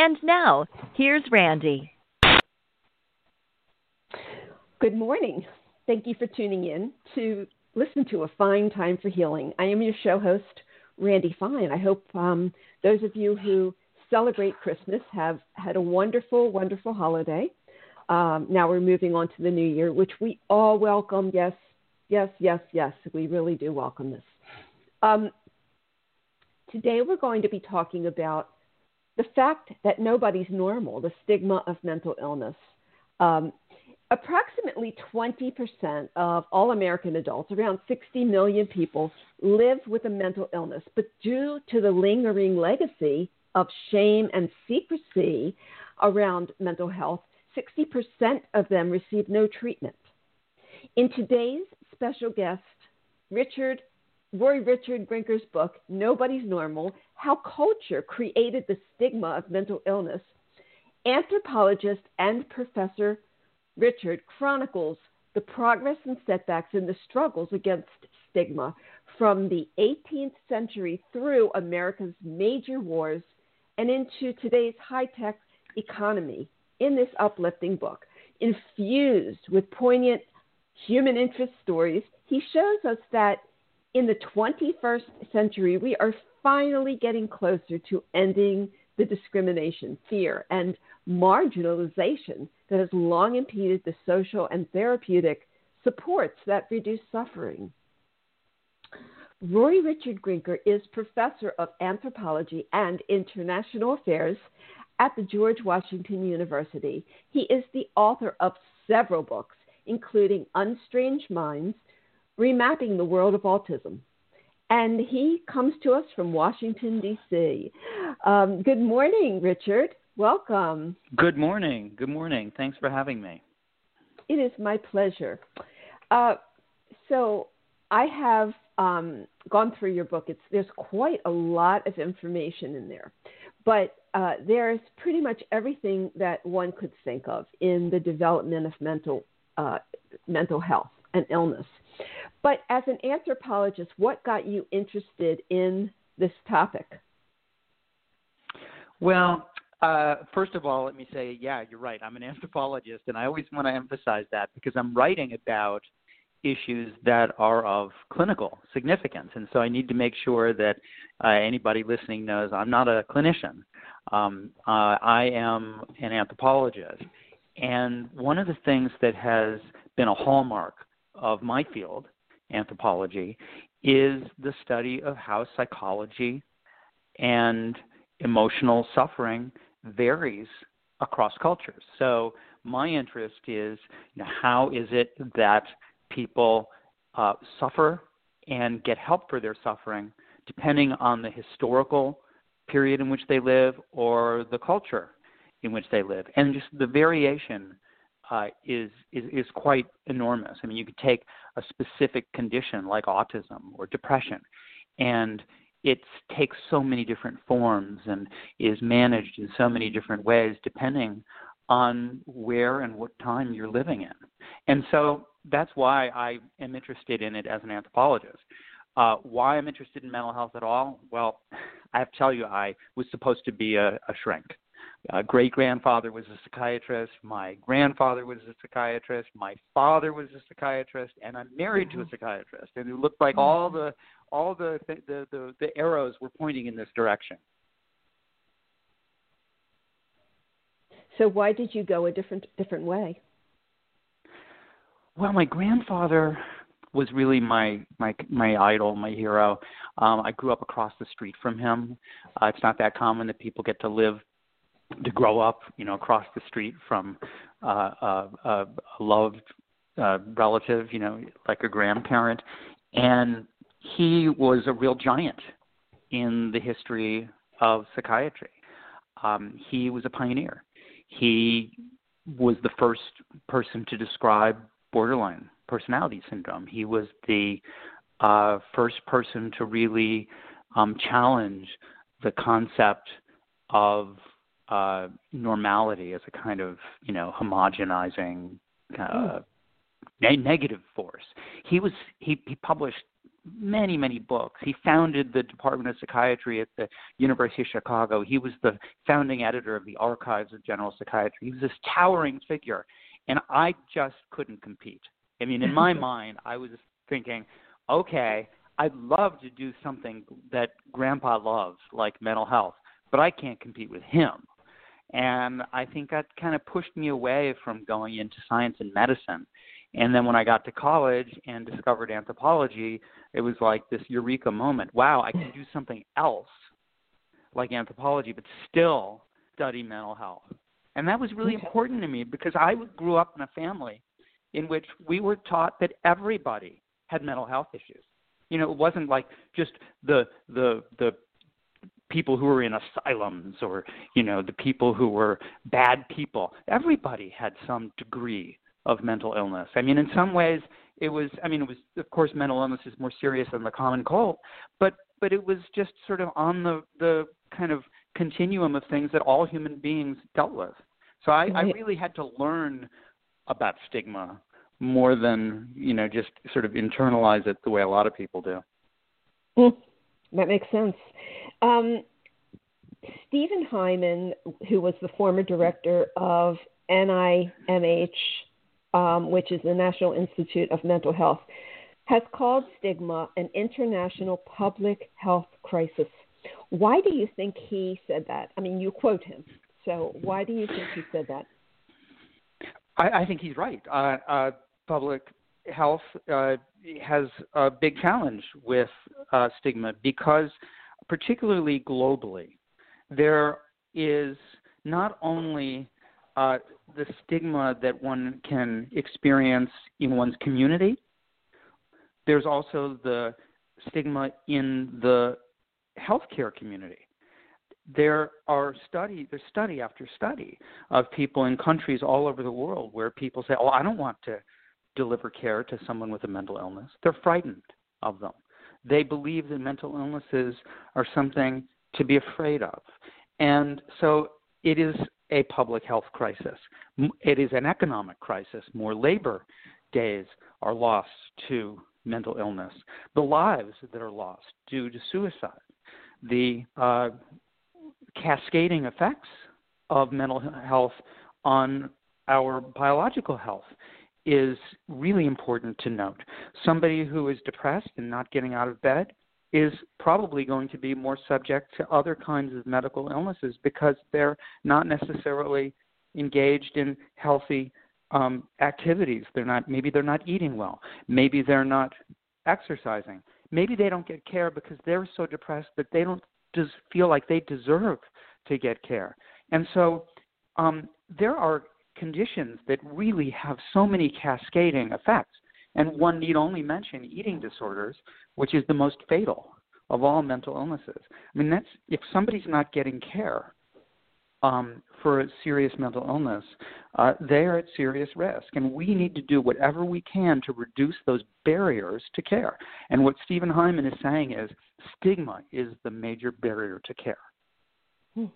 And now, here's Randy. Good morning. Thank you for tuning in to listen to A Fine Time for Healing. I am your show host, Randy Fine. I hope um, those of you who celebrate Christmas have had a wonderful, wonderful holiday. Um, now we're moving on to the new year, which we all welcome. Yes, yes, yes, yes. We really do welcome this. Um, today we're going to be talking about the fact that nobody's normal, the stigma of mental illness. Um, approximately 20% of all American adults, around 60 million people, live with a mental illness. But due to the lingering legacy of shame and secrecy around mental health, 60% of them receive no treatment. In today's special guest, Richard Roy Richard Grinker's book, Nobody's Normal How Culture Created the Stigma of Mental Illness, anthropologist and professor Richard chronicles the progress and setbacks in the struggles against stigma from the 18th century through America's major wars and into today's high tech economy in this uplifting book. Infused with poignant human interest stories, he shows us that in the 21st century, we are finally getting closer to ending the discrimination, fear, and marginalization that has long impeded the social and therapeutic supports that reduce suffering. Roy Richard Grinker is professor of anthropology and international affairs at the George Washington University. He is the author of several books, including Unstrange Minds Remapping the World of Autism. And he comes to us from Washington, D.C. Um, good morning, Richard. Welcome. Good morning. Good morning. Thanks for having me. It is my pleasure. Uh, so, I have um, gone through your book. It's, there's quite a lot of information in there, but uh, there's pretty much everything that one could think of in the development of mental uh, mental health and illness. But as an anthropologist, what got you interested in this topic? Well, uh, first of all, let me say, yeah, you're right. I'm an anthropologist, and I always want to emphasize that because I'm writing about issues that are of clinical significance. And so I need to make sure that uh, anybody listening knows I'm not a clinician. Um, uh, I am an anthropologist. And one of the things that has been a hallmark of my field, anthropology, is the study of how psychology and emotional suffering varies across cultures. So my interest is you know, how is it that people uh, suffer and get help for their suffering depending on the historical period in which they live or the culture in which they live, and just the variation uh, is, is is quite enormous. I mean, you could take a specific condition like autism or depression, and it takes so many different forms and is managed in so many different ways depending on where and what time you're living in. And so that's why I am interested in it as an anthropologist. Uh, why I'm interested in mental health at all? Well, I have to tell you, I was supposed to be a, a shrink uh, great grandfather was a psychiatrist. My grandfather was a psychiatrist. My father was a psychiatrist, and I'm married to a mm-hmm. psychiatrist. And it looked like all mm-hmm. the all the the, the the arrows were pointing in this direction. So why did you go a different different way? Well, my grandfather was really my my my idol, my hero. Um, I grew up across the street from him. Uh, it's not that common that people get to live to grow up, you know, across the street from uh, a, a loved uh, relative, you know, like a grandparent, and he was a real giant in the history of psychiatry. Um, he was a pioneer. He was the first person to describe borderline personality syndrome. He was the uh, first person to really um, challenge the concept of uh, normality as a kind of you know homogenizing uh, ne- negative force. He was he, he published many many books. He founded the Department of Psychiatry at the University of Chicago. He was the founding editor of the Archives of General Psychiatry. He was this towering figure, and I just couldn't compete. I mean, in my mind, I was thinking, okay, I'd love to do something that Grandpa loves, like mental health, but I can't compete with him. And I think that kind of pushed me away from going into science and medicine. And then when I got to college and discovered anthropology, it was like this eureka moment. Wow, I can do something else like anthropology, but still study mental health. And that was really important to me because I grew up in a family in which we were taught that everybody had mental health issues. You know, it wasn't like just the the the people who were in asylums or you know the people who were bad people. Everybody had some degree of mental illness. I mean, in some ways, it was. I mean, it was of course mental illness is more serious than the common cold, but but it was just sort of on the the kind of continuum of things that all human beings dealt with. So I, I really had to learn about stigma more than you know just sort of internalize it the way a lot of people do. Mm, that makes sense. Um, Stephen Hyman, who was the former director of NIMH, um, which is the National Institute of Mental Health, has called stigma an international public health crisis. Why do you think he said that? I mean, you quote him. So why do you think he said that? I, I think he's right. Uh, uh, public health uh, has a big challenge with uh, stigma because, particularly globally, there is not only uh, the stigma that one can experience in one's community, there's also the stigma in the healthcare community. There are study, there's study after study of people in countries all over the world where people say, "Oh, I don't want to deliver care to someone with a mental illness. They're frightened of them. They believe that mental illnesses are something to be afraid of. And so it is a public health crisis. It is an economic crisis. More labor days are lost to mental illness. The lives that are lost due to suicide. The uh, cascading effects of mental health on our biological health is really important to note. Somebody who is depressed and not getting out of bed is probably going to be more subject to other kinds of medical illnesses because they're not necessarily engaged in healthy um, activities. They're not maybe they're not eating well. Maybe they're not exercising. Maybe they don't get care because they're so depressed that they don't just feel like they deserve to get care. And so um, there are conditions that really have so many cascading effects. And one need only mention eating disorders, which is the most fatal of all mental illnesses. I mean, that's if somebody's not getting care um, for a serious mental illness, uh, they are at serious risk. And we need to do whatever we can to reduce those barriers to care. And what Stephen Hyman is saying is stigma is the major barrier to care. Hmm.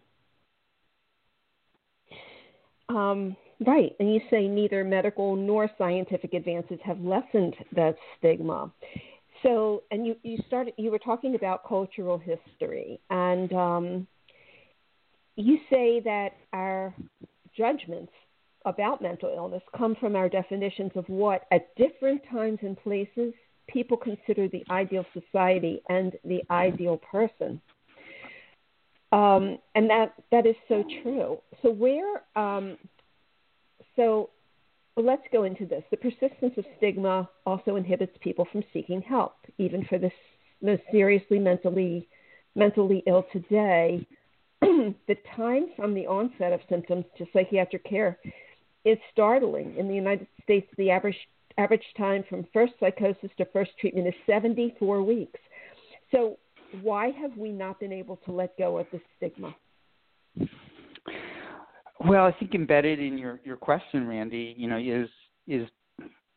Um, Right, and you say neither medical nor scientific advances have lessened that stigma. So, and you, you started, you were talking about cultural history, and um, you say that our judgments about mental illness come from our definitions of what, at different times and places, people consider the ideal society and the ideal person. Um, and that that is so true. So where um, so let's go into this. The persistence of stigma also inhibits people from seeking help, even for the most seriously mentally mentally ill today. the time from the onset of symptoms to psychiatric care is startling. In the United States, the average average time from first psychosis to first treatment is 74 weeks. So, why have we not been able to let go of the stigma? Well, I think embedded in your, your question, Randy, you know, is is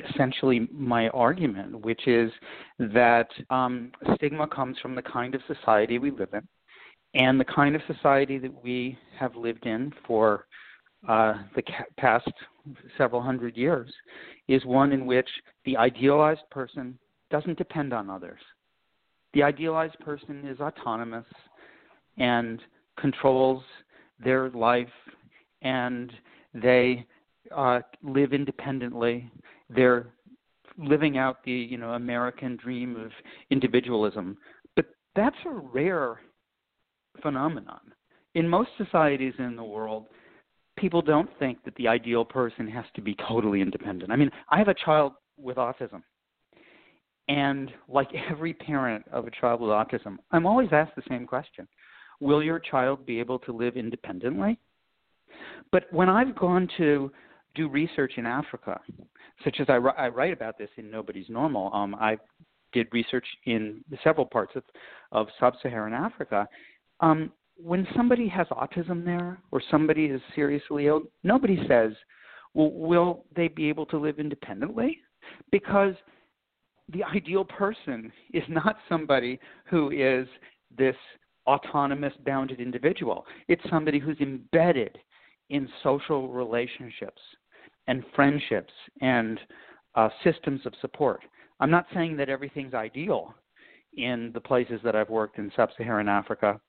essentially my argument, which is that um, stigma comes from the kind of society we live in, and the kind of society that we have lived in for uh, the ca- past several hundred years is one in which the idealized person doesn't depend on others. The idealized person is autonomous and controls their life and they uh, live independently. They're living out the you know American dream of individualism, but that's a rare phenomenon. In most societies in the world, people don't think that the ideal person has to be totally independent. I mean, I have a child with autism. And like every parent of a child with autism, I'm always asked the same question Will your child be able to live independently? But when I've gone to do research in Africa, such as I, I write about this in Nobody's Normal, um, I did research in several parts of, of sub-Saharan Africa. Um, when somebody has autism there or somebody is seriously ill, nobody says, well, will they be able to live independently? Because the ideal person is not somebody who is this autonomous, bounded individual. It's somebody who's embedded in social relationships and friendships and uh, systems of support. I'm not saying that everything's ideal in the places that I've worked in sub Saharan Africa,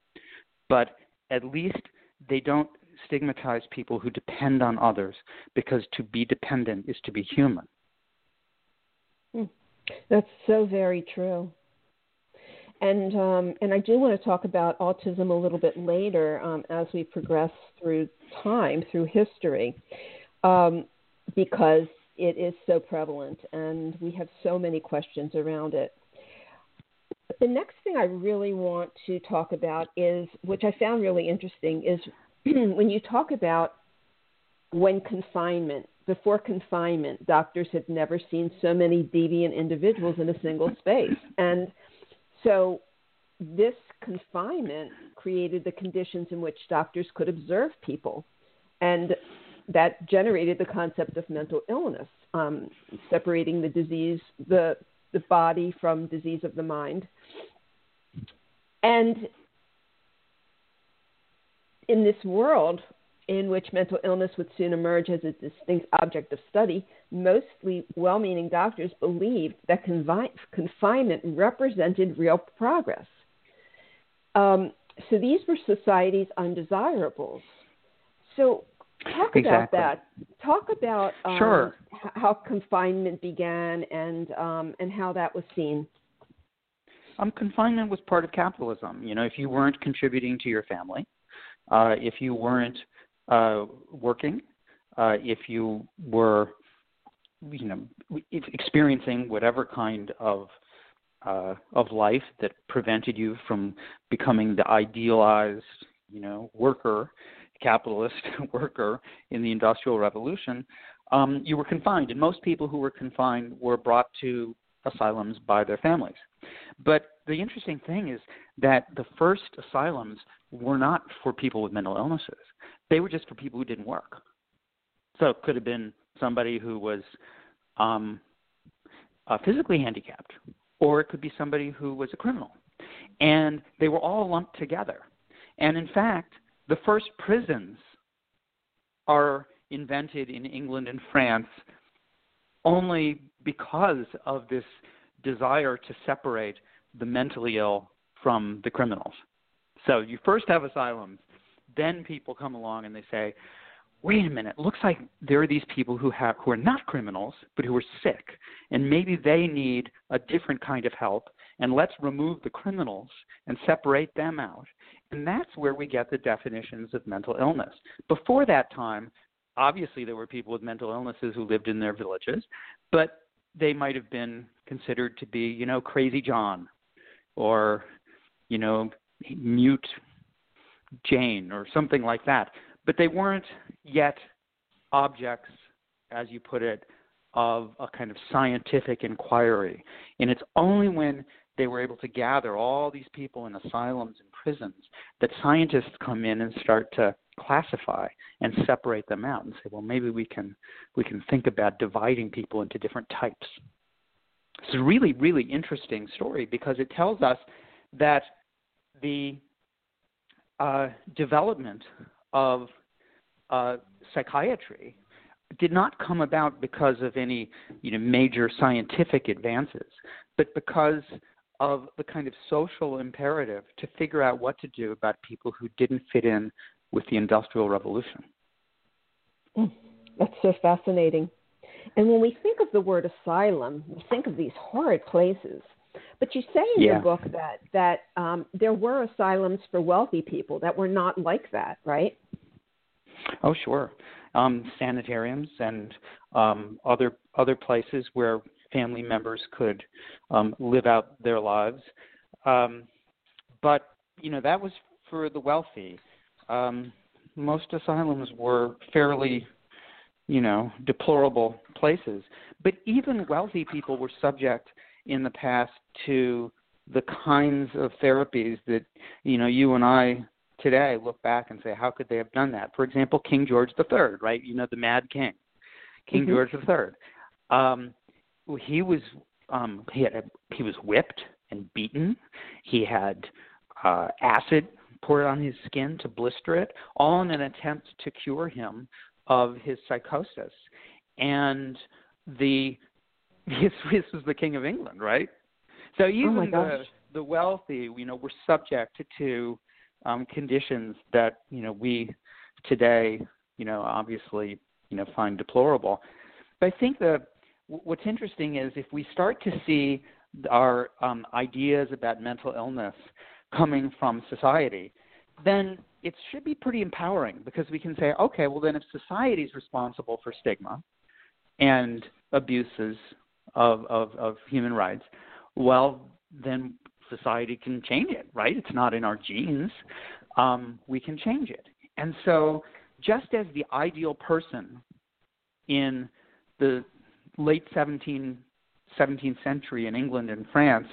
but at least they don't stigmatize people who depend on others because to be dependent is to be human. Hmm. That's so very true. And um, and I do want to talk about autism a little bit later um, as we progress through time, through history, um, because it is so prevalent and we have so many questions around it. But the next thing I really want to talk about is, which I found really interesting, is when you talk about when confinement, before confinement, doctors had never seen so many deviant individuals in a single space. And so this confinement created the conditions in which doctors could observe people. And that generated the concept of mental illness, um, separating the disease, the, the body from disease of the mind. And in this world in which mental illness would soon emerge as a distinct object of study, mostly well meaning doctors believed that confi- confinement represented real progress. Um, so these were society's undesirables. So talk exactly. about that. Talk about um, sure. how confinement began and um, and how that was seen. Um, confinement was part of capitalism. You know, if you weren't contributing to your family, uh, if you weren't working, uh, if you were, you know, experiencing whatever kind of uh, of life that prevented you from becoming the idealized, you know, worker, capitalist worker in the Industrial Revolution, um, you were confined, and most people who were confined were brought to asylums by their families. But the interesting thing is that the first asylums were not for people with mental illnesses. They were just for people who didn't work. So it could have been somebody who was um, uh, physically handicapped, or it could be somebody who was a criminal. And they were all lumped together. And in fact, the first prisons are invented in England and France only because of this desire to separate the mentally ill from the criminals. So you first have asylums, then people come along and they say, wait a minute, looks like there are these people who have who are not criminals, but who are sick, and maybe they need a different kind of help, and let's remove the criminals and separate them out. And that's where we get the definitions of mental illness. Before that time, obviously there were people with mental illnesses who lived in their villages, but they might have been considered to be, you know, crazy John or, you know, mute Jane or something like that. But they weren't yet objects, as you put it, of a kind of scientific inquiry. And it's only when they were able to gather all these people in asylums and prisons that scientists come in and start to classify and separate them out and say, well, maybe we can we can think about dividing people into different types. It's a really really interesting story because it tells us that the uh, development of uh, psychiatry did not come about because of any you know major scientific advances, but because of the kind of social imperative to figure out what to do about people who didn't fit in with the Industrial Revolution. Mm, that's so fascinating. And when we think of the word asylum, we think of these horrid places. But you say in yeah. your book that that um, there were asylums for wealthy people that were not like that, right? Oh, sure. Um, sanitariums and um, other other places where family members could um, live out their lives. Um, but you know that was for the wealthy. Um, most asylums were fairly, you know, deplorable places. But even wealthy people were subject in the past to the kinds of therapies that you know you and I today look back and say, how could they have done that? For example, King George III, right? You know, the Mad King, King mm-hmm. George III. Um, he was um, he had a, he was whipped and beaten. He had uh, acid poured on his skin to blister it, all in an attempt to cure him of his psychosis. And the this, this was the King of England, right? So oh even oh the the wealthy, you know, were subject to um, conditions that you know we today, you know, obviously, you know, find deplorable. But I think that what's interesting is if we start to see our um, ideas about mental illness coming from society, then it should be pretty empowering because we can say, okay, well, then if society is responsible for stigma and abuses of, of, of human rights, well, then society can change it, right? It's not in our genes. Um, we can change it. And so, just as the ideal person in the late 17, 17th century in England and France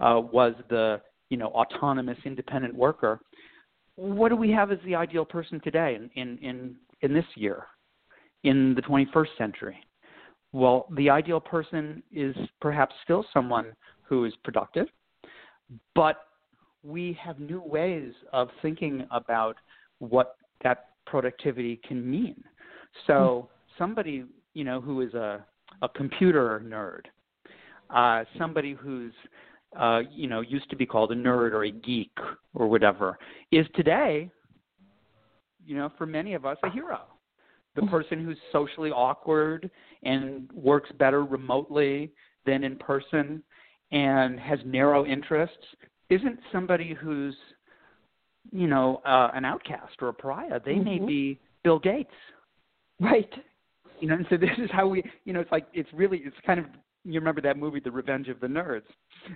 uh, was the you know autonomous independent worker. What do we have as the ideal person today in, in, in, in this year, in the 21st century? Well, the ideal person is perhaps still someone who is productive, but we have new ways of thinking about what that productivity can mean. So somebody, you know, who is a a computer nerd, uh, somebody who's uh, you know used to be called a nerd or a geek or whatever, is today, you know, for many of us, a hero. The mm-hmm. person who's socially awkward and works better remotely than in person and has narrow interests isn't somebody who's you know uh, an outcast or a pariah. They mm-hmm. may be Bill Gates. Right you know, and so this is how we, you know, it's like it's really, it's kind of, you remember that movie, The Revenge of the Nerds.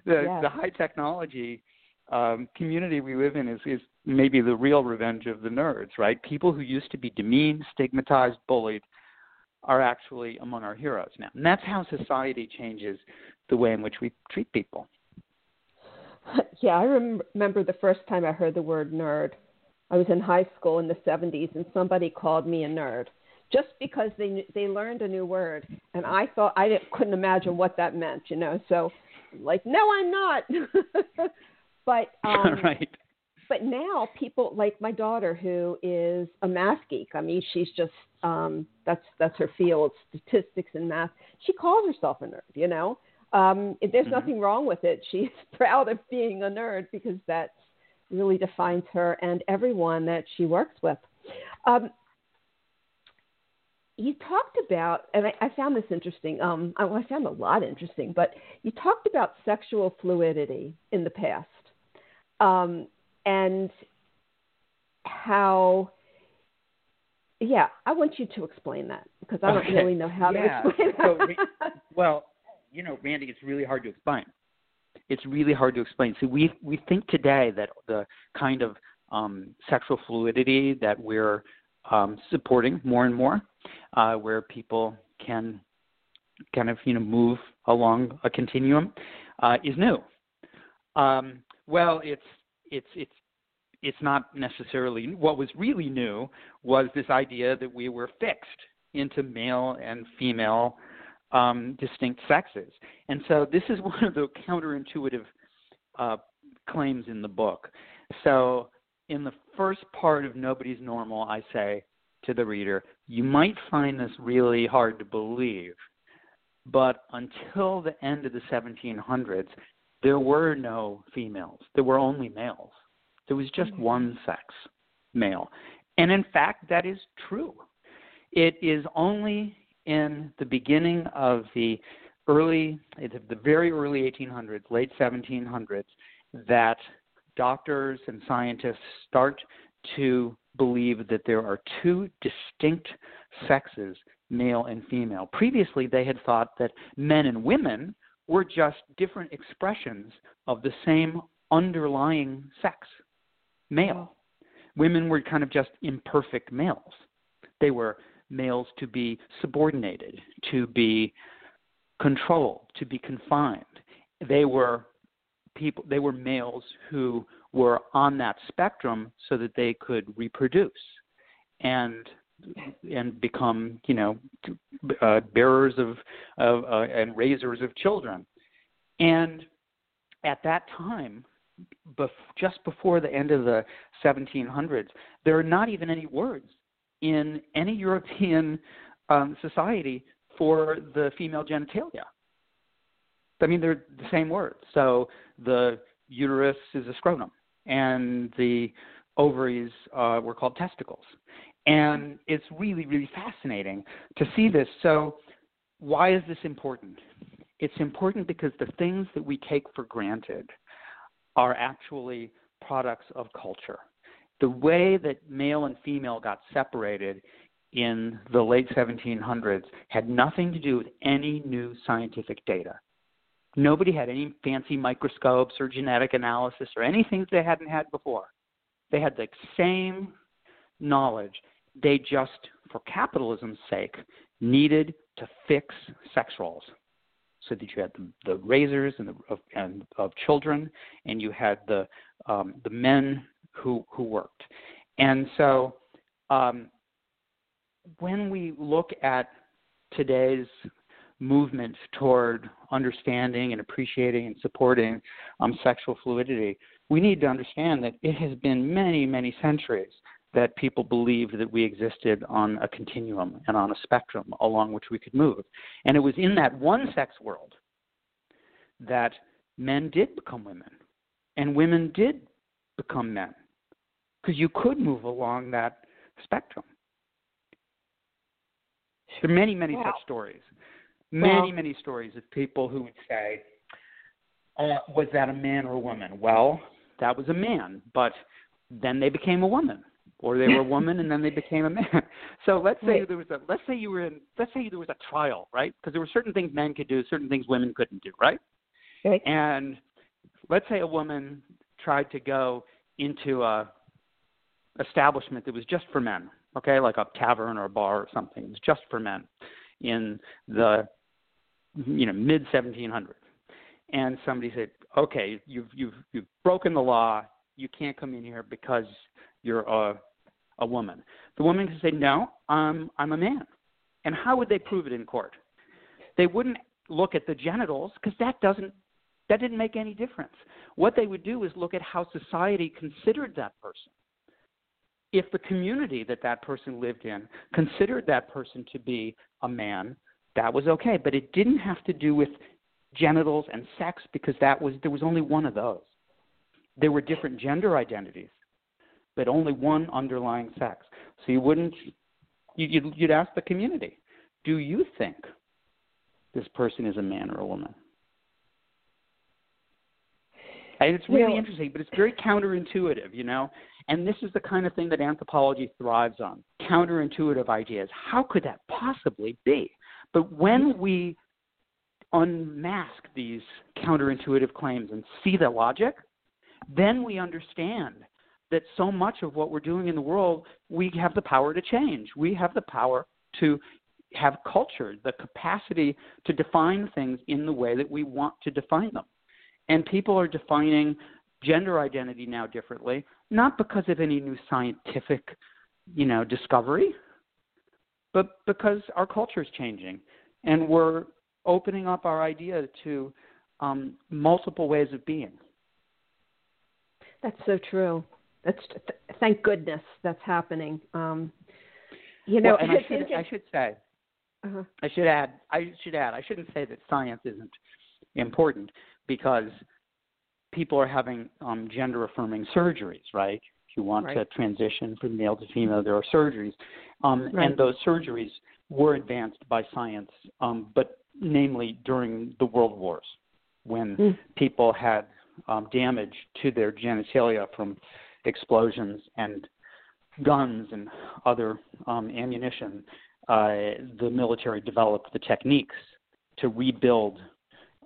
The yes. the high technology um, community we live in is is maybe the real revenge of the nerds, right? People who used to be demeaned, stigmatized, bullied, are actually among our heroes now, and that's how society changes the way in which we treat people. Yeah, I rem- remember the first time I heard the word nerd. I was in high school in the 70s, and somebody called me a nerd just because they they learned a new word and i thought i couldn't imagine what that meant you know so like no i'm not but um right but now people like my daughter who is a math geek i mean she's just um that's that's her field statistics and math she calls herself a nerd you know um there's mm-hmm. nothing wrong with it she's proud of being a nerd because that really defines her and everyone that she works with um, you talked about, and I, I found this interesting. Um, I, well, I found a lot interesting, but you talked about sexual fluidity in the past, um, and how. Yeah, I want you to explain that because I don't okay. really know how yeah. to explain that. so, well, you know, Randy, it's really hard to explain. It's really hard to explain. So we we think today that the kind of um, sexual fluidity that we're um, supporting more and more, uh, where people can kind of you know move along a continuum, uh, is new. Um, well, it's it's it's it's not necessarily what was really new was this idea that we were fixed into male and female um, distinct sexes. And so this is one of the counterintuitive uh, claims in the book. So in the first part of Nobody's Normal, I say to the reader, you might find this really hard to believe, but until the end of the 1700s, there were no females. There were only males. There was just one sex, male. And in fact, that is true. It is only in the beginning of the early, the very early 1800s, late 1700s, that doctors and scientists start to believe that there are two distinct sexes, male and female. Previously, they had thought that men and women were just different expressions of the same underlying sex, male. Women were kind of just imperfect males. They were males to be subordinated, to be controlled, to be confined. They were people they were males who were on that spectrum so that they could reproduce and and become you know uh, bearers of, of uh, and raisers of children and at that time bef- just before the end of the 1700s there are not even any words in any European um, society for the female genitalia. I mean, they're the same words So the uterus is a scrotum, and the ovaries uh, were called testicles. And it's really, really fascinating to see this. So, why is this important? It's important because the things that we take for granted are actually products of culture the way that male and female got separated in the late 1700s had nothing to do with any new scientific data. Nobody had any fancy microscopes or genetic analysis or anything they hadn't had before. They had the same knowledge. They just, for capitalism's sake, needed to fix sex roles so that you had the, the raisers and the, of, and of children, and you had the um, the men who who worked. And so um, when we look at today's movement toward understanding and appreciating and supporting um, sexual fluidity, we need to understand that it has been many, many centuries that people believed that we existed on a continuum and on a spectrum along which we could move. And it was in that one sex world that men did become women and women did become men because you could move along that spectrum. There are many, many wow. such stories. Many, many stories of people who would say, uh, Was that a man or a woman? Well, that was a man, but then they became a woman. Or they were a woman and then they became a man. So let's say there was a let's say you were in let's say there was a trial, right? Because there were certain things men could do, certain things women couldn't do, right? Right. And let's say a woman tried to go into a establishment that was just for men, okay, like a tavern or a bar or something. It was just for men in the you know mid 1700s. And somebody said, "Okay, you've you've you've broken the law. You can't come in here because you're a a woman." The woman could say, "No, I'm I'm a man." And how would they prove it in court? They wouldn't look at the genitals because that doesn't that didn't make any difference. What they would do is look at how society considered that person if the community that that person lived in considered that person to be a man, that was okay. But it didn't have to do with genitals and sex because that was there was only one of those. There were different gender identities, but only one underlying sex. So you wouldn't you'd, you'd ask the community, do you think this person is a man or a woman? And it's really interesting, but it's very counterintuitive, you know. And this is the kind of thing that anthropology thrives on counterintuitive ideas. How could that possibly be? But when mm-hmm. we unmask these counterintuitive claims and see the logic, then we understand that so much of what we're doing in the world, we have the power to change. We have the power to have culture, the capacity to define things in the way that we want to define them. And people are defining gender identity now differently, not because of any new scientific, you know, discovery, but because our culture is changing and we're opening up our idea to um, multiple ways of being. That's so true. That's thank goodness that's happening. Um, you know, well, and I should, I should say, uh-huh. I should add, I should add, I shouldn't say that science isn't important because people are having um, gender affirming surgeries, right? If you want right. to transition from male to female, there are surgeries, um, right. and those surgeries were advanced by science, um, but namely during the world wars, when mm. people had um, damage to their genitalia from explosions and guns and other um, ammunition, uh, the military developed the techniques to rebuild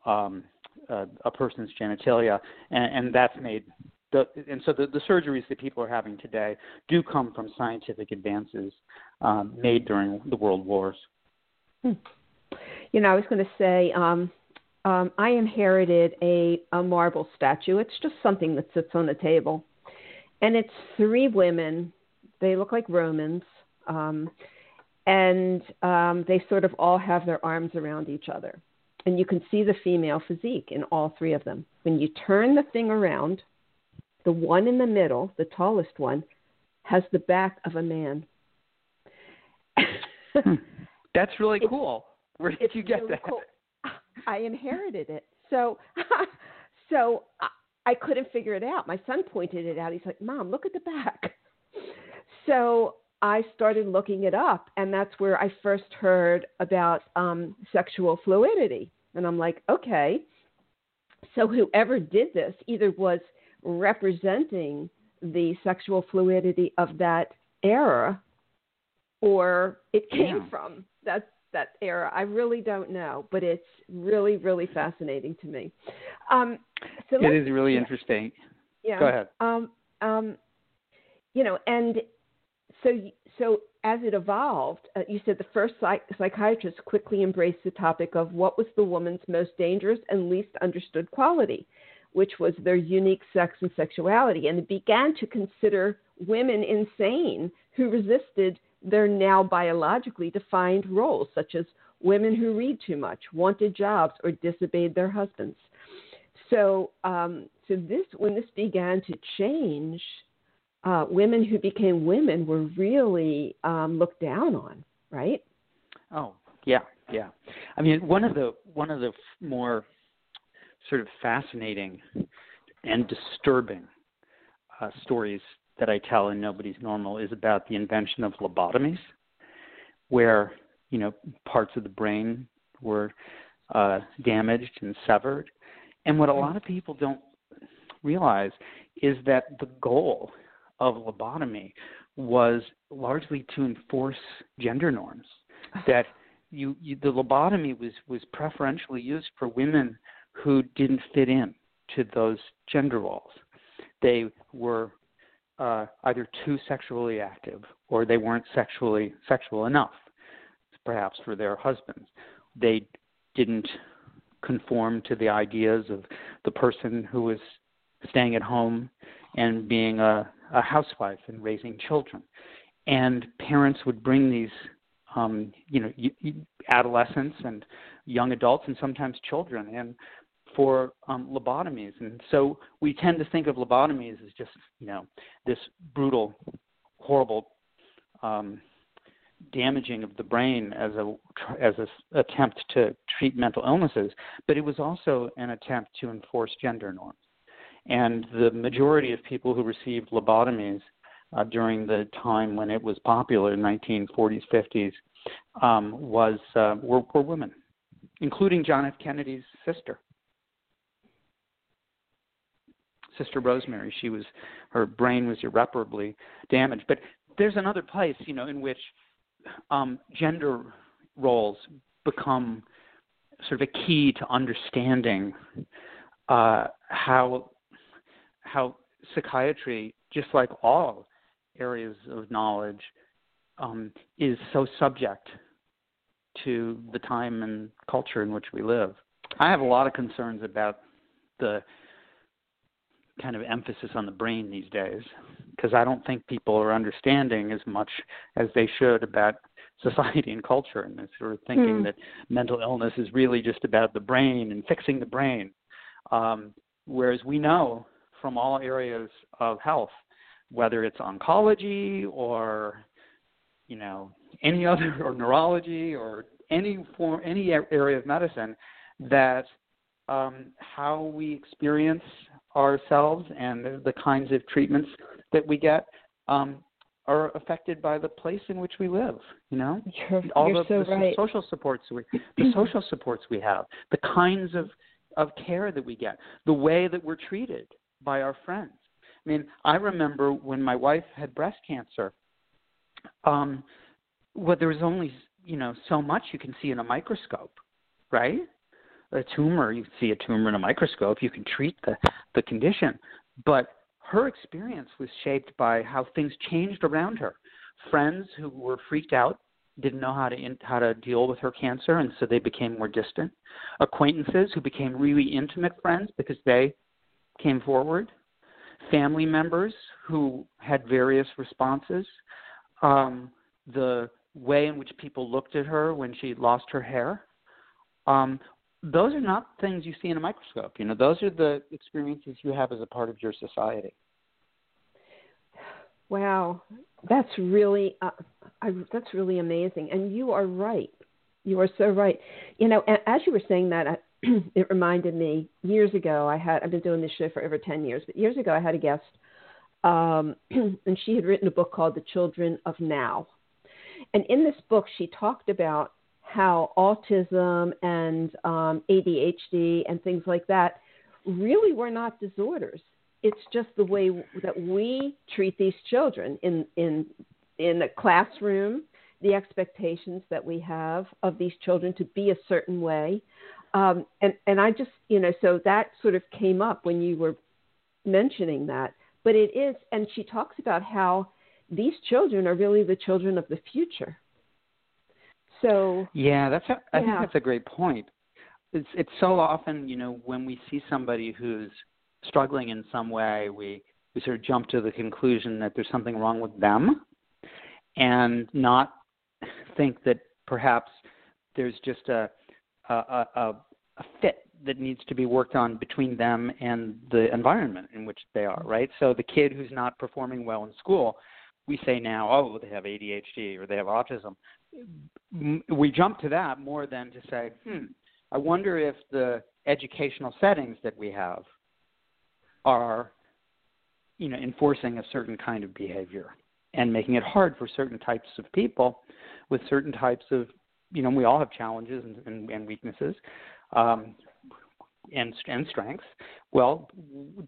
um, uh, a person's genitalia, and, and that's made. The, and so the, the surgeries that people are having today do come from scientific advances um, made during the world wars. Hmm. You know, I was going to say um, um, I inherited a, a marble statue. It's just something that sits on the table, and it's three women. They look like Romans, um, and um, they sort of all have their arms around each other, and you can see the female physique in all three of them. When you turn the thing around, the one in the middle, the tallest one, has the back of a man. Hmm. That's really cool. Where did you get really that? Cool. I inherited it. So, so I, couldn't figure it out. My son pointed it out. He's like, "Mom, look at the back." So I started looking it up, and that's where I first heard about um, sexual fluidity. And I'm like, okay. So whoever did this either was representing the sexual fluidity of that era, or it came yeah. from that that era. I really don't know, but it's really, really fascinating to me. Um, so it is really interesting. Yeah. Go ahead. Um, um, you know, and so so as it evolved, uh, you said the first psych- psychiatrists quickly embraced the topic of what was the woman's most dangerous and least understood quality, which was their unique sex and sexuality, and began to consider women insane who resisted their now biologically defined roles, such as women who read too much, wanted jobs, or disobeyed their husbands. So, um, so this when this began to change, uh, women who became women were really um, looked down on, right? Oh yeah, yeah. I mean, one of the one of the more sort of fascinating and disturbing uh, stories that I tell in Nobody's Normal is about the invention of lobotomies, where you know parts of the brain were uh, damaged and severed. And what a lot of people don't realize is that the goal of lobotomy was largely to enforce gender norms. That you, you the lobotomy was was preferentially used for women who didn't fit in to those gender roles. They were uh, either too sexually active or they weren't sexually sexual enough, perhaps for their husbands. They didn't conform to the ideas of the person who was staying at home and being a, a housewife and raising children. And parents would bring these, um, you know, adolescents and young adults and sometimes children in for um, lobotomies. And so we tend to think of lobotomies as just, you know, this brutal, horrible um, damaging of the brain as a as a attempt to treat mental illnesses, but it was also an attempt to enforce gender norms. And the majority of people who received lobotomies uh, during the time when it was popular in 1940s, 50s, um, was uh, were, were women, including John F. Kennedy's sister, Sister Rosemary. She was her brain was irreparably damaged. But there's another place, you know, in which um, gender roles become sort of a key to understanding uh, how how psychiatry, just like all areas of knowledge, um, is so subject to the time and culture in which we live. I have a lot of concerns about the kind of emphasis on the brain these days because I don't think people are understanding as much as they should about society and culture and they're sort of thinking Mm. that mental illness is really just about the brain and fixing the brain. Um, whereas we know from all areas of health, whether it's oncology or you know any other or neurology or any form any area of medicine, that um, how we experience ourselves and the, the kinds of treatments that we get um, are affected by the place in which we live. You know, You're, all you're the, so the right. social supports we the social supports we have, the kinds of of care that we get, the way that we're treated by our friends. I mean, I remember when my wife had breast cancer. Um, well, there was only you know so much you can see in a microscope, right? A tumor, you see a tumor in a microscope, you can treat the the condition, but her experience was shaped by how things changed around her. Friends who were freaked out didn't know how to in, how to deal with her cancer, and so they became more distant. Acquaintances who became really intimate friends because they came forward. Family members who had various responses. Um, the way in which people looked at her when she lost her hair. Um, those are not things you see in a microscope. You know, those are the experiences you have as a part of your society. Wow, that's really uh, I, that's really amazing, and you are right. You are so right. You know, as you were saying that, I, it reminded me years ago. I had I've been doing this show for over ten years, but years ago I had a guest, um, and she had written a book called The Children of Now, and in this book she talked about how autism and um, ADHD and things like that really were not disorders. It's just the way that we treat these children in in in the classroom the expectations that we have of these children to be a certain way. Um, and and i just you know so that sort of came up when you were mentioning that. But it is and she talks about how these children are really the children of the future so Yeah, that's a, I think that's a great point. It's it's so often, you know, when we see somebody who's struggling in some way, we we sort of jump to the conclusion that there's something wrong with them and not think that perhaps there's just a, a, a a fit that needs to be worked on between them and the environment in which they are, right? So the kid who's not performing well in school, we say now, oh, they have ADHD or they have autism. We jump to that more than to say, hmm, I wonder if the educational settings that we have are, you know, enforcing a certain kind of behavior and making it hard for certain types of people with certain types of, you know, we all have challenges and, and, and weaknesses. Um, and, and strengths. Well,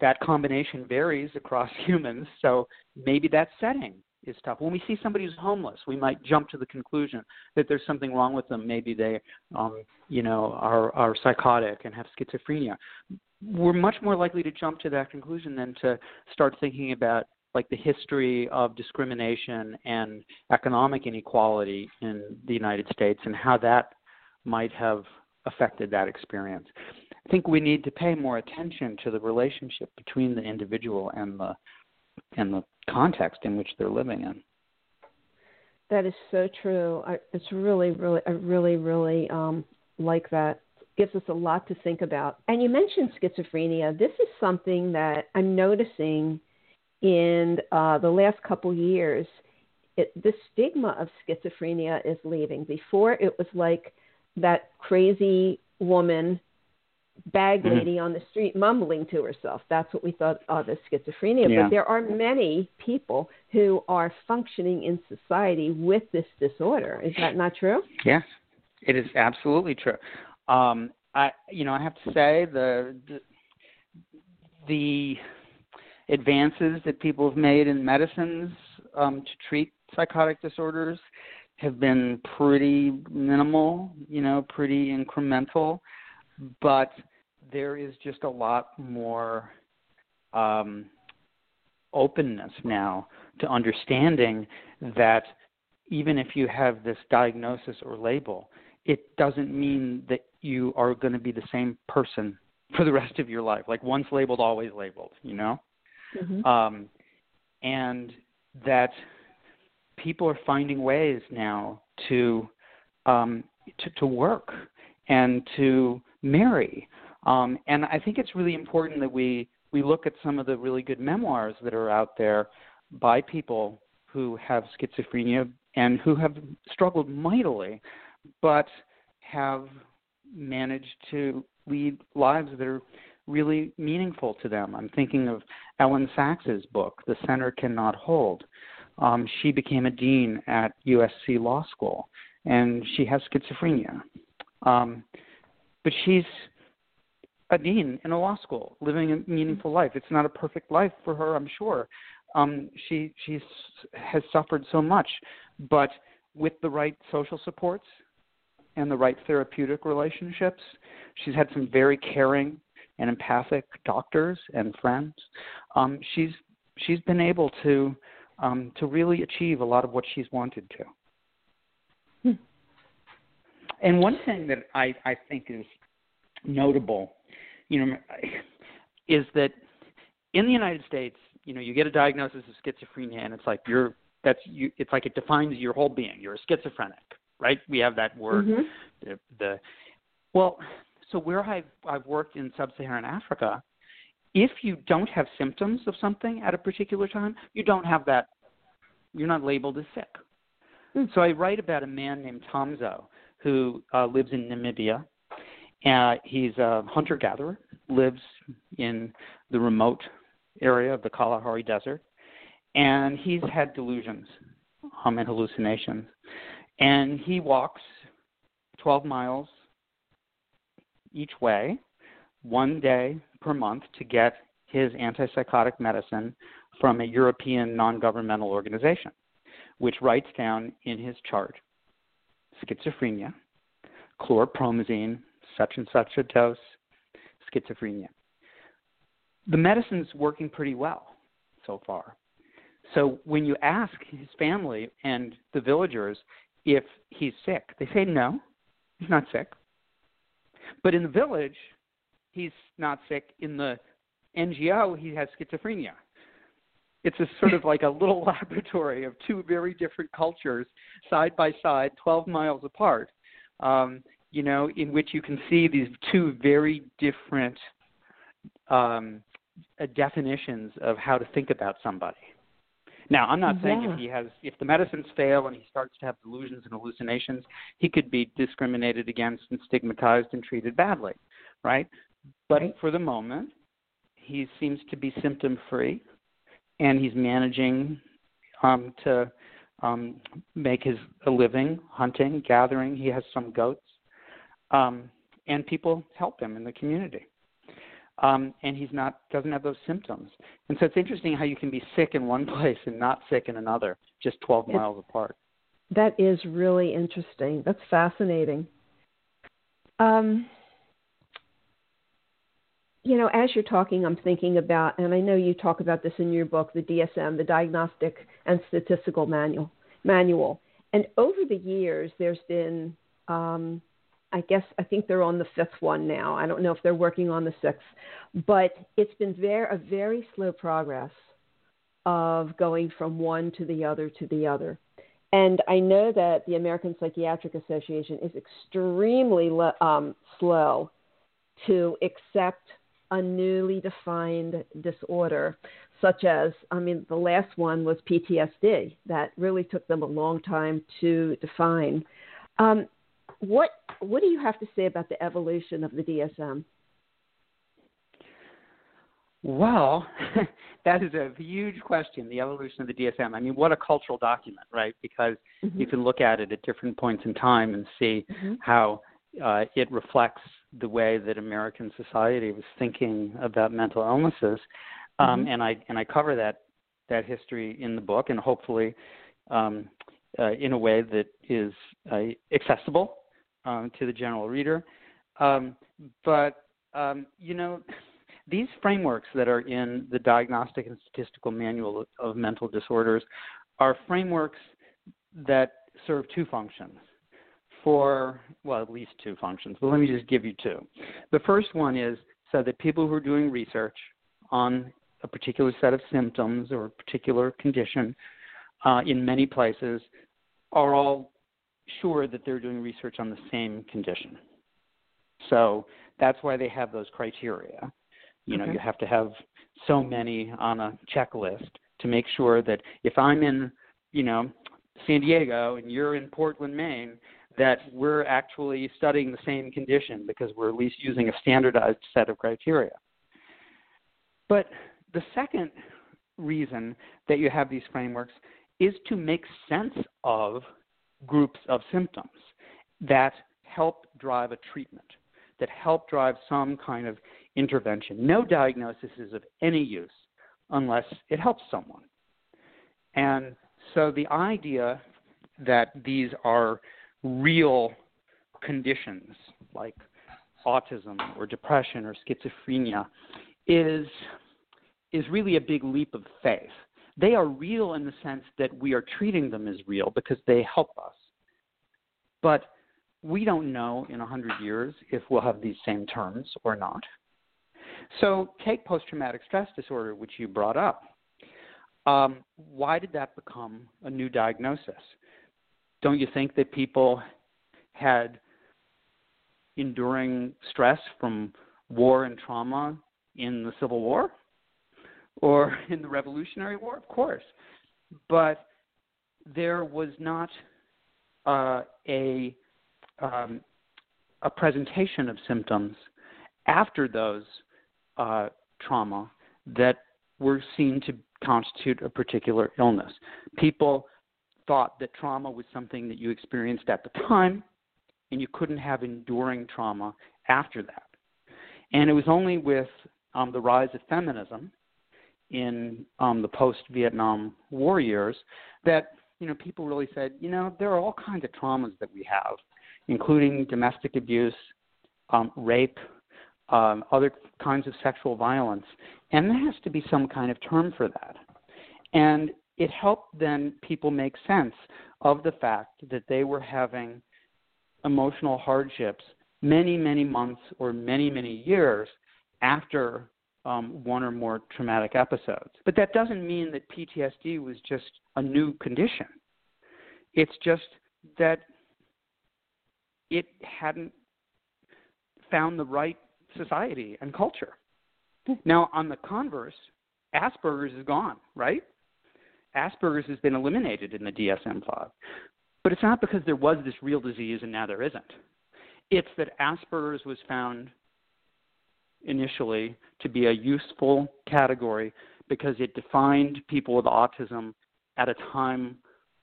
that combination varies across humans, so maybe that setting is tough. When we see somebody who's homeless, we might jump to the conclusion that there's something wrong with them. Maybe they, um, you know, are are psychotic and have schizophrenia. We're much more likely to jump to that conclusion than to start thinking about like the history of discrimination and economic inequality in the United States and how that might have affected that experience. I think we need to pay more attention to the relationship between the individual and the and the context in which they're living in. That is so true. I, it's really, really, I really, really um, like that. Gives us a lot to think about. And you mentioned schizophrenia. This is something that I'm noticing in uh, the last couple years. It, the stigma of schizophrenia is leaving. Before it was like that crazy woman bag Mhm. lady on the street mumbling to herself. That's what we thought of as schizophrenia. Yeah. But there are many people who are functioning in society with this disorder. Is that not true? Yes, it is absolutely true. Um, I, you know, I have to say the, the the advances that people have made in medicines um, to treat psychotic disorders have been pretty minimal. You know, pretty incremental, but there is just a lot more um, openness now to understanding that even if you have this diagnosis or label, it doesn't mean that you are going to be the same person for the rest of your life. Like once labeled, always labeled. You know, Mhm. um, and that people are finding ways now to um, to, to work and to marry. Um, and I think it's really important that we we look at some of the really good memoirs that are out there by people who have schizophrenia and who have struggled mightily, but have managed to lead lives that are really meaningful to them. I'm thinking of Elyn Saks's book, The Center Cannot Hold. Um, she became a dean at USC Law School, and she has schizophrenia. Um, but she's a dean in a law school, living a meaningful life. It's not a perfect life for her, I'm sure. Um, she she's has suffered so much, but with the right social supports and the right therapeutic relationships, she's had some very caring and empathic doctors and friends. Um, she's she's been able to um, to really achieve a lot of what she's wanted to. Hmm. And one thing that I, I think is notable, you know, is that in the United States, you know, you get a diagnosis of schizophrenia, and it's like you're that's you. It's like it defines your whole being. You're a schizophrenic, right? We have that word. Mhm. The, the well, so where I've I've worked in sub-Saharan Africa, if you don't have symptoms of something at a particular time, you don't have that. You're not labeled as sick. Mm. So I write about a man named Tomzo who uh, lives in Namibia. Uh, he's a hunter gatherer, lives in the remote area of the Kalahari Desert, and he's had delusions um, and hallucinations. And he walks 12 miles each way, one day per month, to get his antipsychotic medicine from a European non governmental organization, which writes down in his chart schizophrenia, chlorpromazine, such and such a dose, schizophrenia. The medicine's working pretty well so far. So when you ask his family and the villagers if he's sick, they say no, he's not sick. But in the village, he's not sick. In the NGO, he has schizophrenia. It's a sort of like a little laboratory of two very different cultures side by side, 12 miles apart, um, you know, in which you can see these two very different um, uh, definitions of how to think about somebody. Now, I'm not saying Yeah. if he has, if the medicines fail and he starts to have delusions and hallucinations, he could be discriminated against and stigmatized and treated badly, right? But Right. for the moment, he seems to be symptom free, and he's managing um, to um, make his a living hunting, gathering. He has some goats, um, and people help him in the community um, and he's not doesn't have those symptoms. And so it's interesting how you can be sick in one place and not sick in another, just 12 It's- miles apart. That is really interesting. That's fascinating. Um, you know, as you're talking, I'm thinking about, and I know you talk about this in your book, the DSM, the Diagnostic and Statistical Manual. Manual. And over the years, there's been, um, I guess, I think they're on the fifth one now. I don't know if they're working on the sixth, but it's been very a very slow progress of going from one to the other to the other. And I know that the American Psychiatric Association is extremely le- um, slow to accept a newly defined disorder, such as, I mean, the last one was PTSD. That really took them a long time to define. Um, what What do you have to say about the evolution of the DSM? Well, that is a huge question, the evolution of the DSM. I mean, what a cultural document, right? Because Mm-hmm. you can look at it at different points in time and see Mhm. how uh, it reflects the way that American society was thinking about mental illnesses. Um, Mhm. And I and I cover that that history in the book, and hopefully um, uh, in a way that is uh, accessible um, to the general reader. Um, but um, you know, these frameworks that are in the Diagnostic and Statistical Manual of Mental Disorders are frameworks that serve two functions. For well, at least two functions, but let me just give you two. The first one is so that people who are doing research on a particular set of symptoms or a particular condition uh, in many places are all sure that they're doing research on the same condition. So that's why they have those criteria. You know, Okay. you have to have so many on a checklist to make sure that if I'm in, you know, San Diego and you're in Portland, Maine, that we're actually studying the same condition because we're at least using a standardized set of criteria. But the second reason that you have these frameworks is to make sense of groups of symptoms that help drive a treatment, that help drive some kind of intervention. No diagnosis is of any use unless it helps someone. And so the idea that these are real conditions like autism or depression or schizophrenia is is really a big leap of faith. They are real in the sense that we are treating them as real because they help us. But we don't know in a 100 years if we'll have these same terms or not. So, take post traumatic stress disorder, which you brought up. Um, why did that become a new diagnosis? Don't you think that people had enduring stress from war and trauma in the Civil War or in the Revolutionary War? Of course. But there was not uh, a um, a presentation of symptoms after those uh, trauma that were seen to constitute a particular illness. People thought that trauma was something that you experienced at the time, and you couldn't have enduring trauma after that. And it was only with um, the rise of feminism in um, the post-Vietnam War years that you know people really said, you know, there are all kinds of traumas that we have, including domestic abuse, um, rape, um, other kinds of sexual violence, and there has to be some kind of term for that. And it helped then people make sense of the fact that they were having emotional hardships many, many months or many, many years after um, one or more traumatic episodes. But that doesn't mean that PTSD was just a new condition. It's just that it hadn't found the right society and culture. Now, on the converse, Asperger's is gone, right? Asperger's has been eliminated in the DSM 5. But it's not because there was this real disease and now there isn't. It's that Asperger's was found initially to be a useful category because it defined people with autism at a time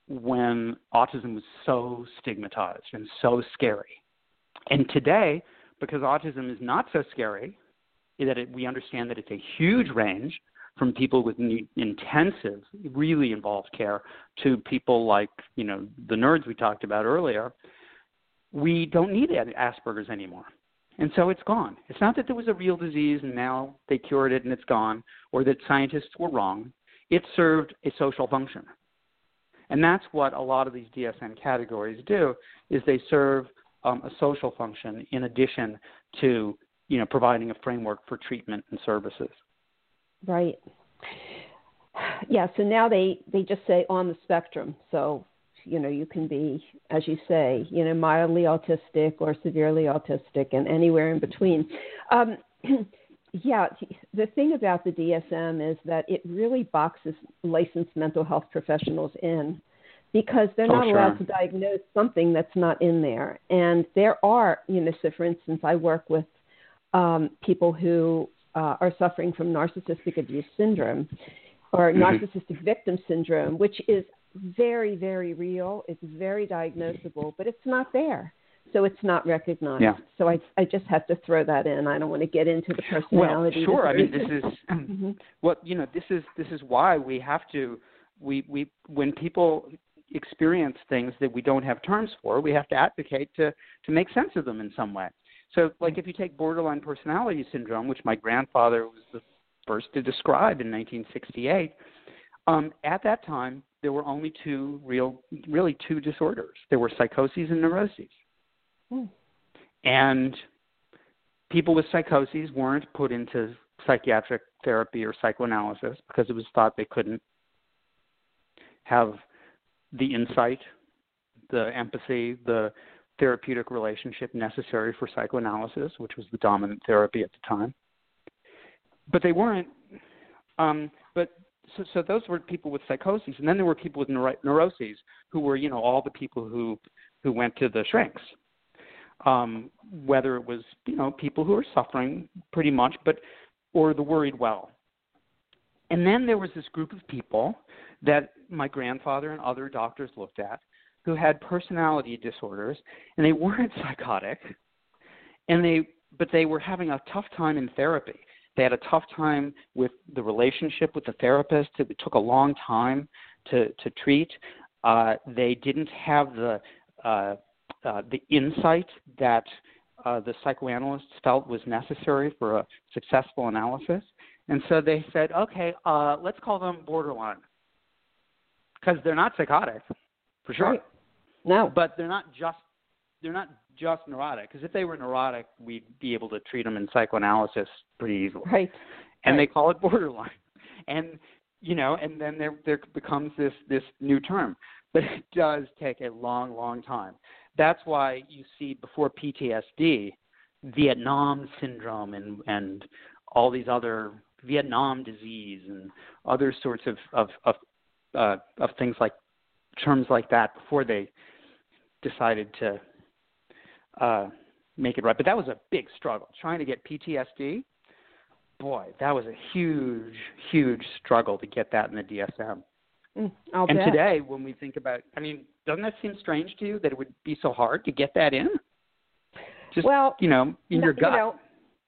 when autism was so stigmatized and so scary. And today, because autism is not so scary, that it, we understand that it's a huge range from people with intensive, really involved care to people like, you know, the nerds we talked about earlier, we don't need Asperger's anymore. And so it's gone. It's not that there was a real disease and now they cured it and it's gone, or that scientists were wrong. It served a social function. And that's what a lot of these DSM categories do, is they serve um, a social function in addition to, you know, providing a framework for treatment and services. Right. Yeah, so now they they just say on the spectrum. So, you know, you can be as you say, you know, mildly autistic or severely autistic and anywhere in between. Um, yeah, the thing about the DSM is that it really boxes licensed mental health professionals in because they're Oh, not sure. allowed to diagnose something that's not in there. And there are, you know, so for instance, I work with um, people who uh, are suffering from narcissistic abuse syndrome or Mhm. narcissistic victim syndrome, which is very, very real. It's very diagnosable, but it's not there. So it's not recognized. Yeah. So I, I just have to throw that in. I don't want to get into the personality. Well, sure. I mean, this is Mhm. well, you know, this is this is why we have to we we when people experience things that we don't have terms for, we have to advocate to to make sense of them in some way. So, like if you take borderline personality syndrome, which my grandfather was the first to describe in 1968, um, at that time there were only two real, really two disorders. There were psychoses and neuroses, Hmm. and people with psychoses weren't put into psychiatric therapy or psychoanalysis because it was thought they couldn't have the insight, the empathy, the therapeutic relationship necessary for psychoanalysis, which was the dominant therapy at the time. But they weren't. Um, but so, so those were people with psychoses, and then there were people with neuro- neuroses who were, you know, all the people who who went to the shrinks. Um, whether it was, you know, people who were suffering pretty much, but or the worried well. And then there was this group of people that my grandfather and other doctors looked at who had personality disorders and they weren't psychotic and they but they were having a tough time in therapy. They had a tough time with the relationship with the therapist. It took a long time to to treat. Uh, they didn't have the uh, uh, the insight that uh, the psychoanalysts felt was necessary for a successful analysis. And so they said okay uh, let's call them borderline. Because they're not psychotic for sure. Right. No, but they're not just they're not just neurotic. Because if they were neurotic, we'd be able to treat them in psychoanalysis pretty easily. Right. And right. they call it borderline. And you know, and then there there becomes this this new term. But it does take a long, long time. That's why you see before PTSD, Vietnam syndrome and and all these other Vietnam disease and other sorts of of of, uh, of things like terms like that before they decided to uh, make it right. But that was a big struggle. Trying to get PTSD, boy, that was a huge, huge struggle to get that in the DSM. Mm, and bet. today, when we think about, I mean, doesn't that seem strange to you that it would be so hard to get that in? Just well, you know, in no, your gut. You know,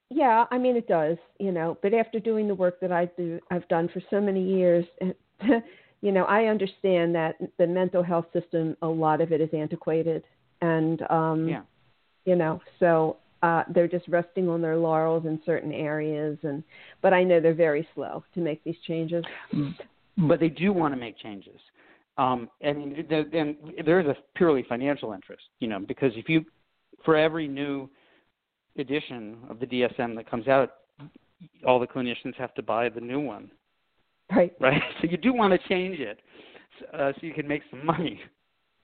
yeah, I mean it does, you know. But after doing the work that I do, I've done for so many years, you know, I understand that the mental health system, a lot of it is antiquated, and um, yeah. you know, so uh, they're just resting on their laurels in certain areas, and but I know they're very slow to make these changes. But they do want to make changes. Um, and then there is a purely financial interest, you know, because if you, for every new edition of the DSM that comes out, all the clinicians have to buy the new one. Right. Right. So you do want to change it uh, so you can make some money.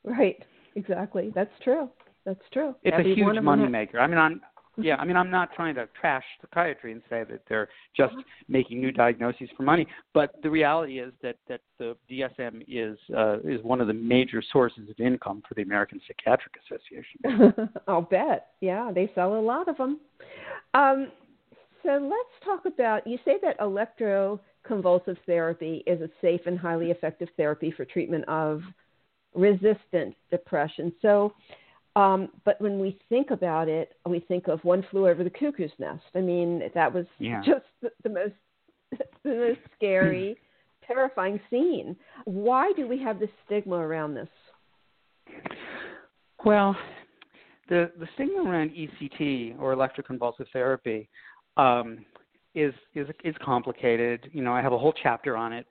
Right. Exactly. That's true. That's true. It's Every a huge money maker. I mean, I'm yeah. I mean, I'm not trying to trash psychiatry and say that they're just making new diagnoses for money, but the reality is that that the DSM is uh, is one of the major sources of income for the American Psychiatric Association. I'll bet. Yeah, they sell a lot of them. Um, so let's talk about. You say that electroconvulsive therapy is a safe and highly effective therapy for treatment of resistant depression. So, um, but when we think about it, we think of one flew over the cuckoo's nest. I mean, that was yeah. just the, the most the most scary, terrifying scene. Why do we have this stigma around this? Well, the the stigma around ECT or electroconvulsive therapy um, is is is complicated. You know, I have a whole chapter on it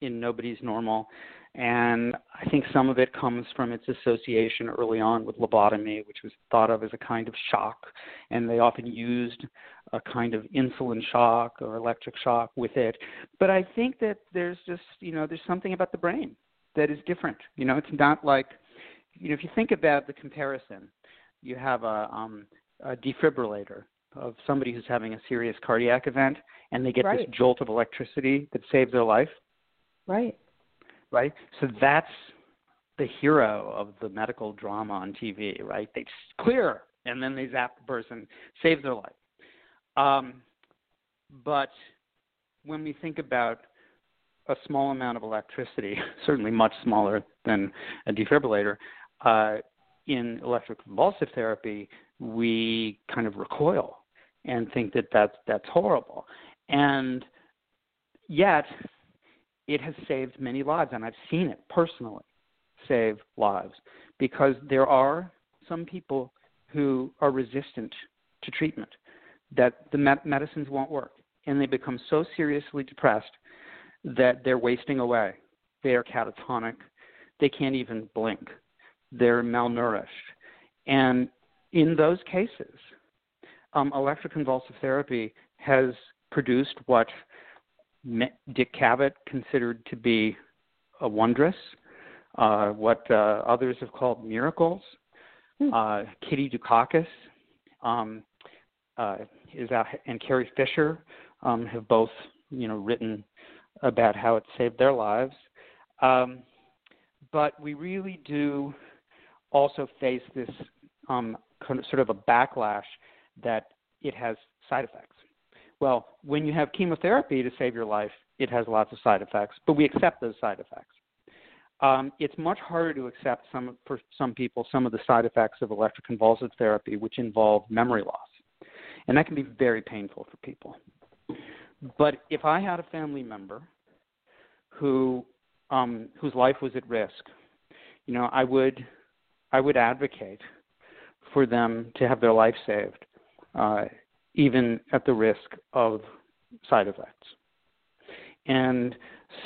in Nobody's Normal, and I think some of it comes from its association early on with lobotomy, which was thought of as a kind of shock, and they often used a kind of insulin shock or electric shock with it. But I think that there's just you know there's something about the brain that is different. You know, it's not like you know if you think about the comparison, you have a um, a defibrillator of somebody who's having a serious cardiac event and they get right. this jolt of electricity that saves their life. Right. Right? So that's the hero of the medical drama on TV, right? They clear and then they zap the person, saves their life. Um, but when we think about a small amount of electricity, certainly much smaller than a defibrillator, uh, in electroconvulsive therapy, we kind of recoil and think that that's that's horrible. And yet, it has saved many lives, and I've seen it personally save lives because there are some people who are resistant to treatment that the med- medicines won't work, and they become so seriously depressed that they're wasting away. They are catatonic. They can't even blink. They're malnourished. And in those cases, um, electroconvulsive therapy has produced what Dick Cavett considered to be a wondrous, uh, what uh, others have called miracles. Hmm. Uh, Kitty Dukakis um, uh, is out, and Carrie Fisher um, have both, you know, written about how it saved their lives. Um, but we really do also face this um, kind of, sort of a backlash that it has side effects. Well, when you have chemotherapy to save your life, it has lots of side effects, but we accept those side effects. Um, it's much harder to accept some for some people some of the side effects of electroconvulsive therapy, which involve memory loss, and that can be very painful for people. But if I had a family member who um, whose life was at risk, you know, I would I would advocate for them to have their life saved, uh, even at the risk of side effects. And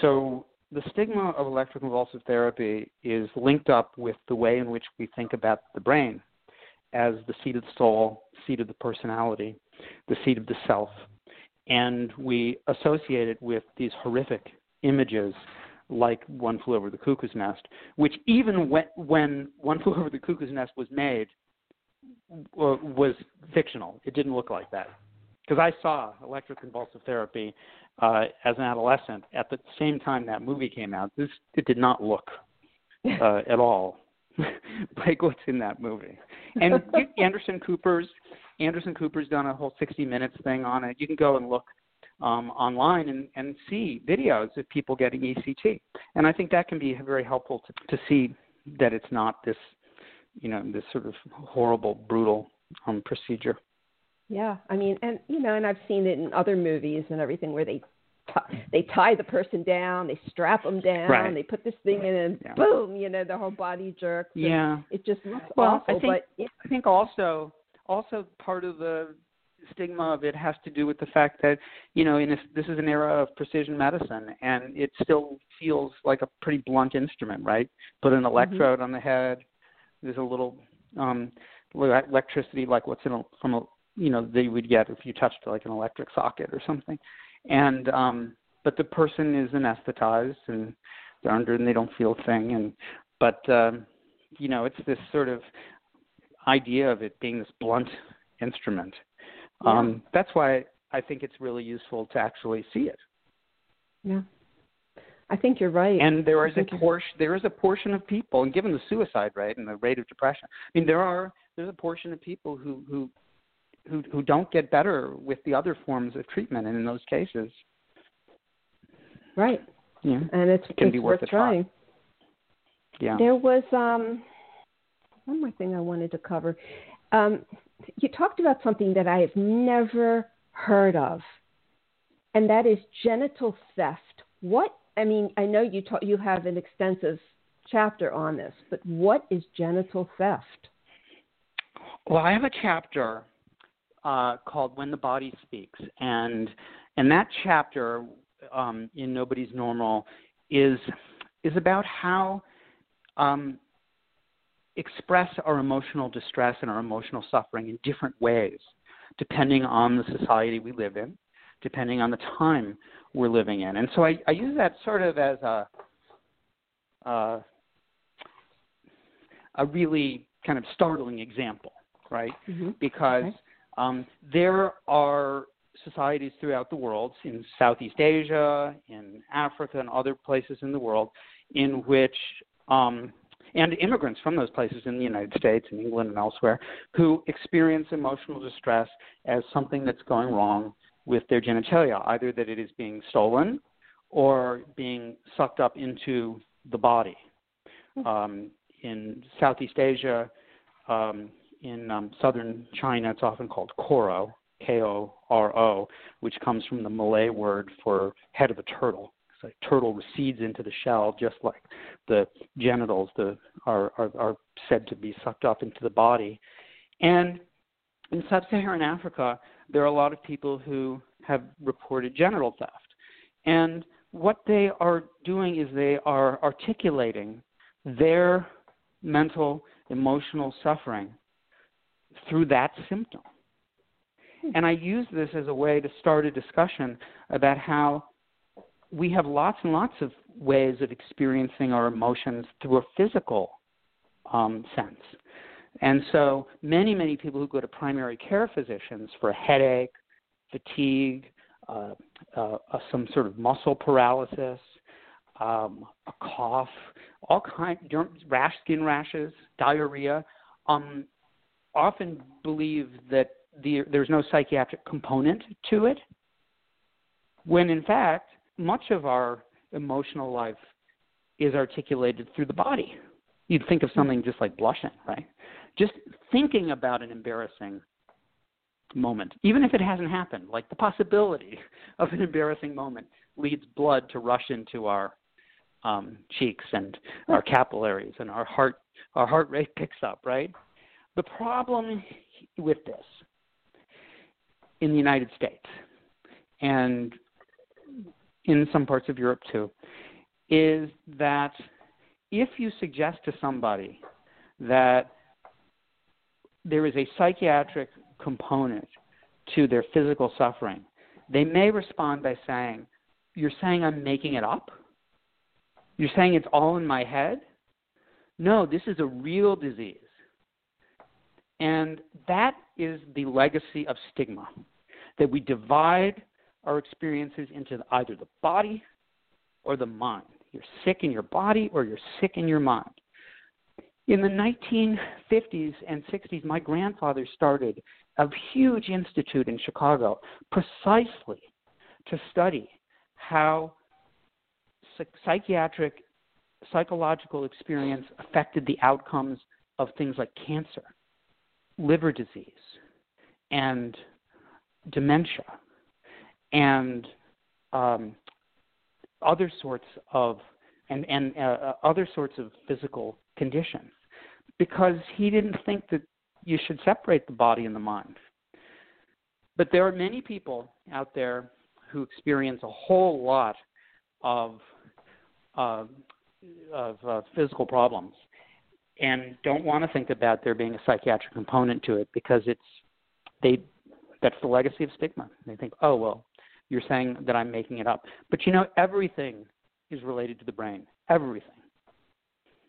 so the stigma of electroconvulsive therapy is linked up with the way in which we think about the brain as the seat of the soul, seat of the personality, the seat of the self. And we associate it with these horrific images like One Flew Over the Cuckoo's Nest, which even when, when One Flew Over the Cuckoo's Nest was made, was fictional. It didn't look like that. Because I saw electroconvulsive therapy uh, as an adolescent at the same time that movie came out. This it did not look uh, at all like what's in that movie. And Anderson Cooper's Anderson Cooper's done a whole 60 minutes thing on it. You can go and look um, online and, and see videos of people getting ECT. And I think that can be very helpful to, to see that it's not this, you know, this sort of horrible, brutal um, procedure. Yeah, I mean, and you know, and I've seen it in other movies and everything where they t- they tie the person down, they strap them down, right. they put this thing in, and yeah. boom, you know, the whole body jerks. Yeah, it just looks well, awful. I think, but yeah. I think also also part of the stigma of it has to do with the fact that you know in this, this is an era of precision medicine and it still feels like a pretty blunt instrument right put an mm-hmm. electrode mm-hmm. on the head there's a little um electricity like what's in a from a you know they would get if you touched like an electric socket or something and um but the person is anesthetized and they're under and they don't feel a thing and but um you know it's this sort of idea of it being this blunt instrument yeah. Um, that's why I think it's really useful to actually see it. Yeah. I think you're right. And there is a portion there is a portion of people, and given the suicide rate and the rate of depression, I mean there are there's a portion of people who who who, who don't get better with the other forms of treatment, and in those cases, right? Yeah, and it's, it can it's be worth worth trying. Yeah. There was um one more thing I wanted to cover. Um, you talked about something that I have never heard of, and that is genital theft. What I mean, I know you you have an extensive chapter on this, but what is genital theft? Well, I have a chapter uh, called "When the Body Speaks," and and that chapter um, in Nobody's Normal is is about how um, express our emotional distress and our emotional suffering in different ways, depending on the society we live in, depending on the time we're living in. And so I, I use that sort of as a uh, a really kind of startling example, right? Mm-hmm. Because okay. um, there are societies throughout the world, in Southeast Asia, in Africa, and other places in the world, in which um, and immigrants from those places in the United States and England and elsewhere who experience emotional distress as something that's going wrong with their genitalia, either that it is being stolen or being sucked up into the body. Hmm. Um, in Southeast Asia, um, in um, southern China, it's often called koro, K O R O, which comes from the Malay word for head of a turtle So a turtle recedes into the shell, just like the genitals the, are, are, are said to be sucked up into the body. And in sub Saharan Africa, there are a lot of people who have reported genital theft. And what they are doing is they are articulating their mental, emotional suffering through that symptom. And I use this as a way to start a discussion about how we have lots and lots of ways of experiencing our emotions through a physical um, sense. And so many, many people who go to primary care physicians for headache, fatigue, uh, uh, uh, some sort of muscle paralysis, um, a cough, all kind rash, skin rashes, diarrhea, um, often believe that the, there's no psychiatric component to it, when in fact much of our emotional life is articulated through the body. You'd think of something just like blushing, right? Just thinking about an embarrassing moment, even if it hasn't happened, like the possibility of an embarrassing moment leads blood to rush into our um, cheeks and our capillaries, and our heart our heart rate picks up, right? The problem with this in the United States and in some parts of Europe too is that if you suggest to somebody that there is a psychiatric component to their physical suffering, they may respond by saying, You're saying I'm making it up? You're saying it's all in my head? No, this is a real disease. And that is the legacy of stigma that we divide our experiences into either the body or the mind. You're sick in your body or you're sick in your mind. In the 1950s and 60s, my grandfather started a huge institute in Chicago precisely to study how psychiatric, psychological experience affected the outcomes of things like cancer, liver disease, and dementia, and um, other sorts of and and uh, uh, other sorts of physical conditions, because he didn't think that you should separate the body and the mind. But there are many people out there who experience a whole lot of uh, of uh, physical problems and don't want to think about there being a psychiatric component to it because it's they that's the legacy of stigma. They think, oh well, you're saying that I'm making it up, but you know everything is related to the brain. Everything.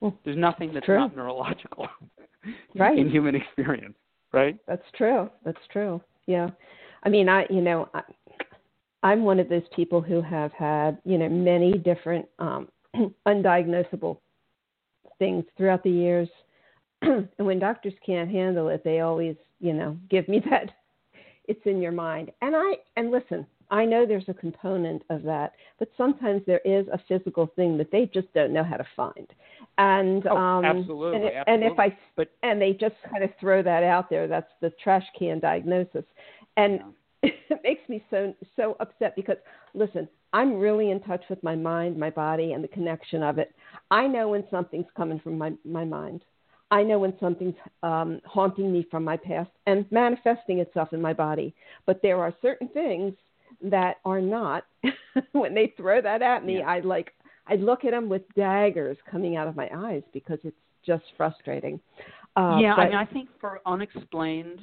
Well, There's nothing that's true. not neurological right. in human experience, right? That's true. That's true. Yeah. I mean, I you know, I, I'm one of those people who have had you know many different um, undiagnosable things throughout the years. and when doctors can't handle it, they always, you know, give me that it's in your mind. And I and listen, I know there's a component of that, but sometimes there is a physical thing that they just don't know how to find. And oh, um absolutely, and, it, absolutely. and if I but, and they just kind of throw that out there, that's the trash can diagnosis. And yeah. it makes me so so upset because listen, I'm really in touch with my mind, my body, and the connection of it. I know when something's coming from my, my mind. I know when something's um, haunting me from my past and manifesting itself in my body. But there are certain things that are not. when they throw that at me, yeah. I like I look at them with daggers coming out of my eyes because it's just frustrating. Uh, yeah, but, I mean, I think for unexplained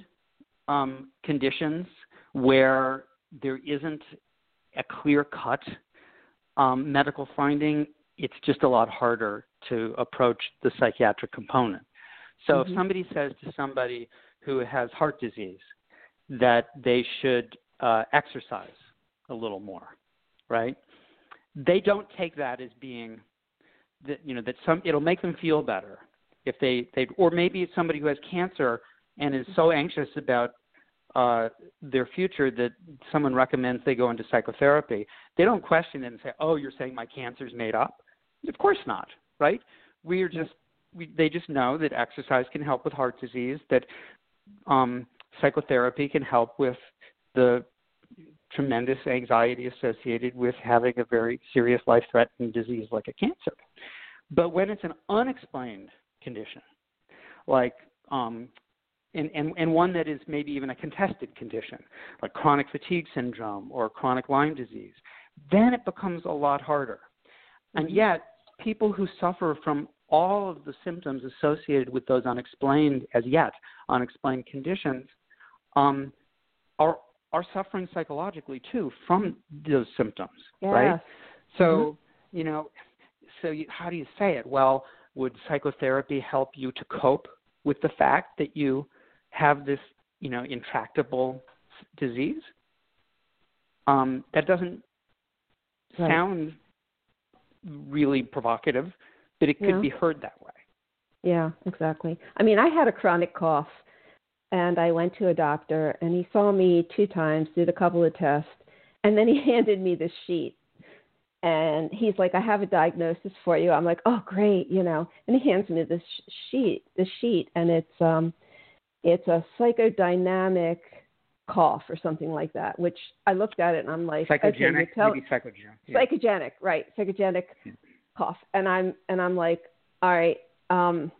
um, conditions where there isn't a clear cut um, medical finding, it's just a lot harder to approach the psychiatric component. So mm-hmm. if somebody says to somebody who has heart disease that they should uh, exercise a little more, right? They don't take that as being that you know that some it'll make them feel better if they they or maybe it's somebody who has cancer and is so anxious about uh, their future that someone recommends they go into psychotherapy, they don't question it and say, "Oh, you're saying my cancer's made up." Of course not, right? We are just we, they just know that exercise can help with heart disease, that um, psychotherapy can help with the tremendous anxiety associated with having a very serious life-threatening disease like a cancer. But when it's an unexplained condition, like um, and, and, and one that is maybe even a contested condition, like chronic fatigue syndrome or chronic Lyme disease, then it becomes a lot harder. And mm-hmm. yet, people who suffer from all of the symptoms associated with those unexplained, as yet, unexplained conditions, um, are are suffering psychologically too from those symptoms, yes. right? So, mm-hmm. you know, so you, how do you say it? Well, would psychotherapy help you to cope with the fact that you have this, you know, intractable disease? Um, that doesn't right. sound really provocative, but it could yeah. be heard that way. Yeah, exactly. I mean, I had a chronic cough and I went to a doctor and he saw me two times, did a couple of tests, and then he handed me this sheet. And he's like, "I have a diagnosis for you." I'm like, "Oh, great," you know. And he hands me this sheet, this sheet, and it's um, it's a psychodynamic cough or something like that. Which I looked at it and I'm like, psychogenic, okay, tell- maybe psychogenic, yeah. psychogenic, right? Psychogenic yeah. cough, and I'm and I'm like, all right, um,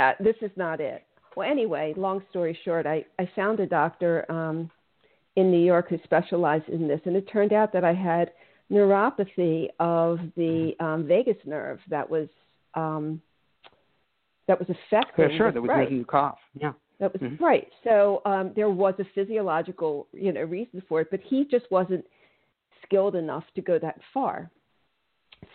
uh, this is not it. Well, anyway, long story short, I, I found a doctor um, in New York who specialized in this, and it turned out that I had neuropathy of the um, vagus nerve that was um, that was affecting. Yeah, sure, that was right. making you cough. Yeah, that was mm-hmm. right. So um, there was a physiological, you know, reason for it, but he just wasn't skilled enough to go that far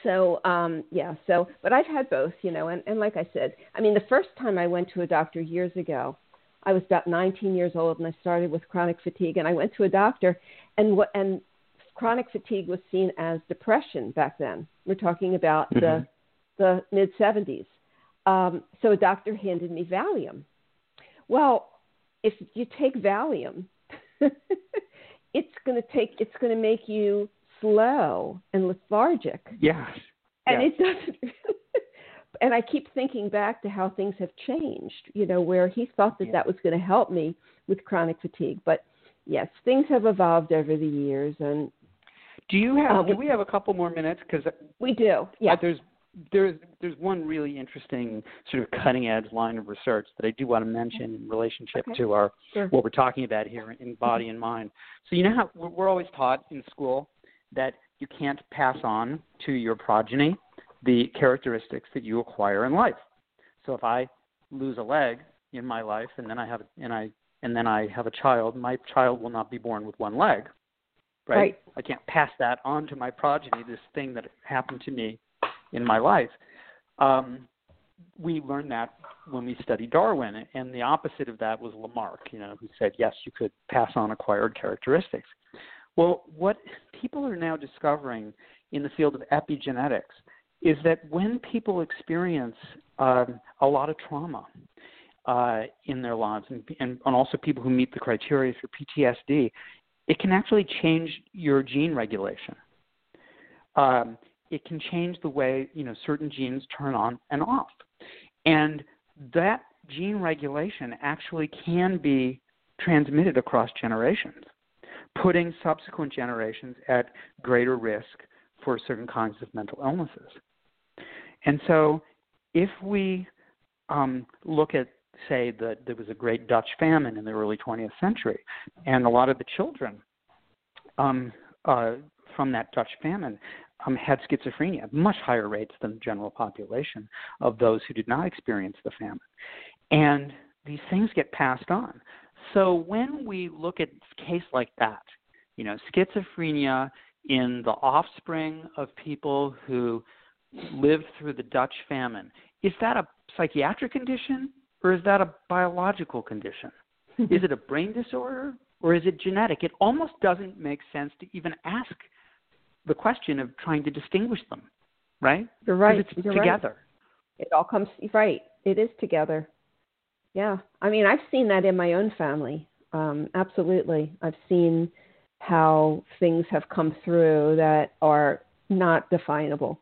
so um yeah so but i've had both you know and and like i said i mean the first time i went to a doctor years ago i was about 19 years old and i started with chronic fatigue and i went to a doctor and what and chronic fatigue was seen as depression back then. We're talking about mm-hmm. the the mid 70s um so a doctor handed me valium. Well if you take valium it's going to take it's going to make you slow and lethargic. Yes. And yes. it doesn't. and I keep thinking back to how things have changed. You know, where he thought that yeah. that was going to help me with chronic fatigue, but yes, things have evolved over the years. And do you have? Um, do we have a couple more minutes? Because we do. Yeah. Uh, there's there's there's one really interesting sort of cutting edge line of research that I do want to mention in relationship okay. to our sure. what we're talking about here in body and mind. So you know how we're always taught in school that you can't pass on to your progeny the characteristics that you acquire in life. So if I lose a leg in my life and then I have and I and then I have a child, my child will not be born with one leg. Right? right. I can't pass that on to my progeny, this thing that happened to me in my life. Um, we learned that when we studied Darwin, and the opposite of that was Lamarck, you know, who said yes, you could pass on acquired characteristics. Well, what people are now discovering in the field of epigenetics is that when people experience um, a lot of trauma uh, in their lives, and, and, and also people who meet the criteria for PTSD, it can actually change your gene regulation. Um, it can change the way you know certain genes turn on and off, and that gene regulation actually can be transmitted across generations putting subsequent generations at greater risk for certain kinds of mental illnesses. And so, if we um, look at, say, that there was a great Dutch famine in the early 20th century, and a lot of the children um, uh, from that Dutch famine um, had schizophrenia, much higher rates than the general population of those who did not experience the famine. And these things get passed on. So when we look at a case like that, you know, schizophrenia in the offspring of people who lived through the Dutch famine, is that a psychiatric condition or is that a biological condition? is it a brain disorder or is it genetic? It almost doesn't make sense to even ask the question of trying to distinguish them, right? You're right. It's You're together. Right. It all comes right. It is together. Yeah, I mean, I've seen that in my own family. Um, absolutely, I've seen how things have come through that are not definable.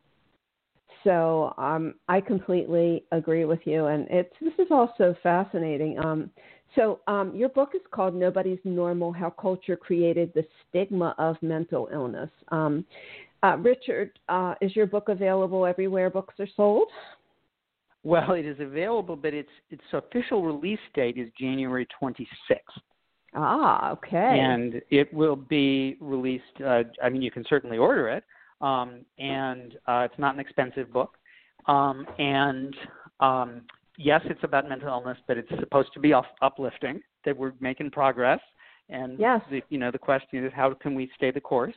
So um, I completely agree with you, and it's this is also fascinating. Um, so um, your book is called "Nobody's Normal: How Culture Created the Stigma of Mental Illness." Um, uh, Richard, uh, is your book available everywhere books are sold? Well, it is available, but its its official release date is January 26th. Ah, okay. And it will be released. Uh, I mean, you can certainly order it, um, and uh, it's not an expensive book. Um, and um, yes, it's about mental illness, but it's supposed to be off- uplifting, that we're making progress. And yes. the, you know the question is how can we stay the course?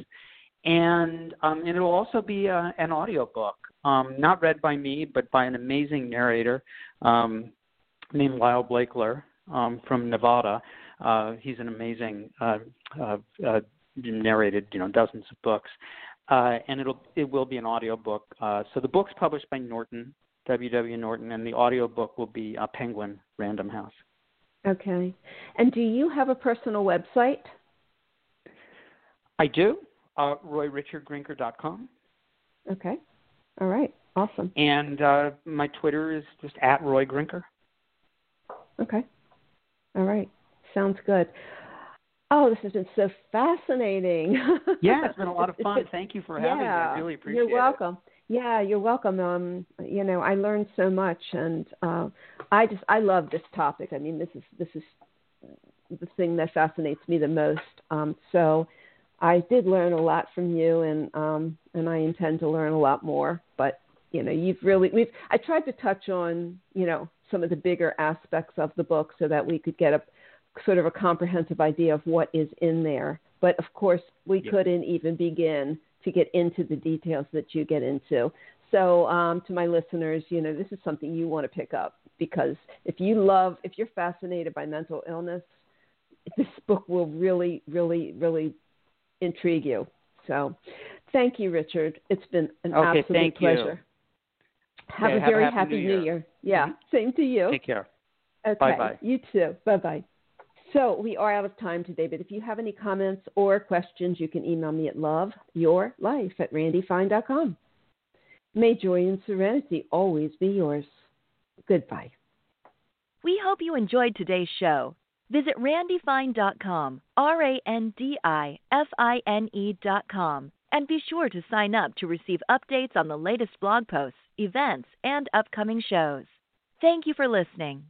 And um, and it'll also be a, uh, an audio book, um, not read by me, but by an amazing narrator um, named Lyle Blaker um, from Nevada. Uh, he's an amazing uh, uh, uh, narrated you know dozens of books, uh, and it'll it will be an audio book. Uh, so the book's published by Norton, W.W. Norton, and the audio book will be uh, Penguin Random House. Okay, and do you have a personal website? I do. Uh, RoyRichardGrinker.com. Okay. All right. Awesome. And uh, my Twitter is just at Roy Grinker. Okay. All right. Sounds good. Oh, this has been so fascinating. yeah, it's been a lot of fun. Thank you for having yeah, me. I really appreciate it. You're welcome. It. Yeah, you're welcome. Um, you know, I learned so much, and uh, I just I love this topic. I mean, this is this is the thing that fascinates me the most. Um, so, I did learn a lot from you, and um, and I intend to learn a lot more. But you know, you've really we've I tried to touch on you know some of the bigger aspects of the book so that we could get a sort of a comprehensive idea of what is in there. But of course, we yeah. couldn't even begin to get into the details that you get into. So, um, to my listeners, you know, this is something you want to pick up because if you love, if you're fascinated by mental illness, this book will really, really, really intrigue you. So, thank you, Richard. It's been an okay, absolute pleasure. You. Have okay, a very have happy, New Year. New Year. Yeah, mm-hmm. same to you. Take care. Okay. Bye bye. You too. Bye bye. So we are out of time today, but if you have any comments or questions, you can email me at loveyourlife at randifine.com. May joy and serenity always be yours. Goodbye. We hope you enjoyed today's show. Visit randifine.com, R A N D I F I N E.com, and be sure to sign up to receive updates on the latest blog posts, events, and upcoming shows. Thank you for listening.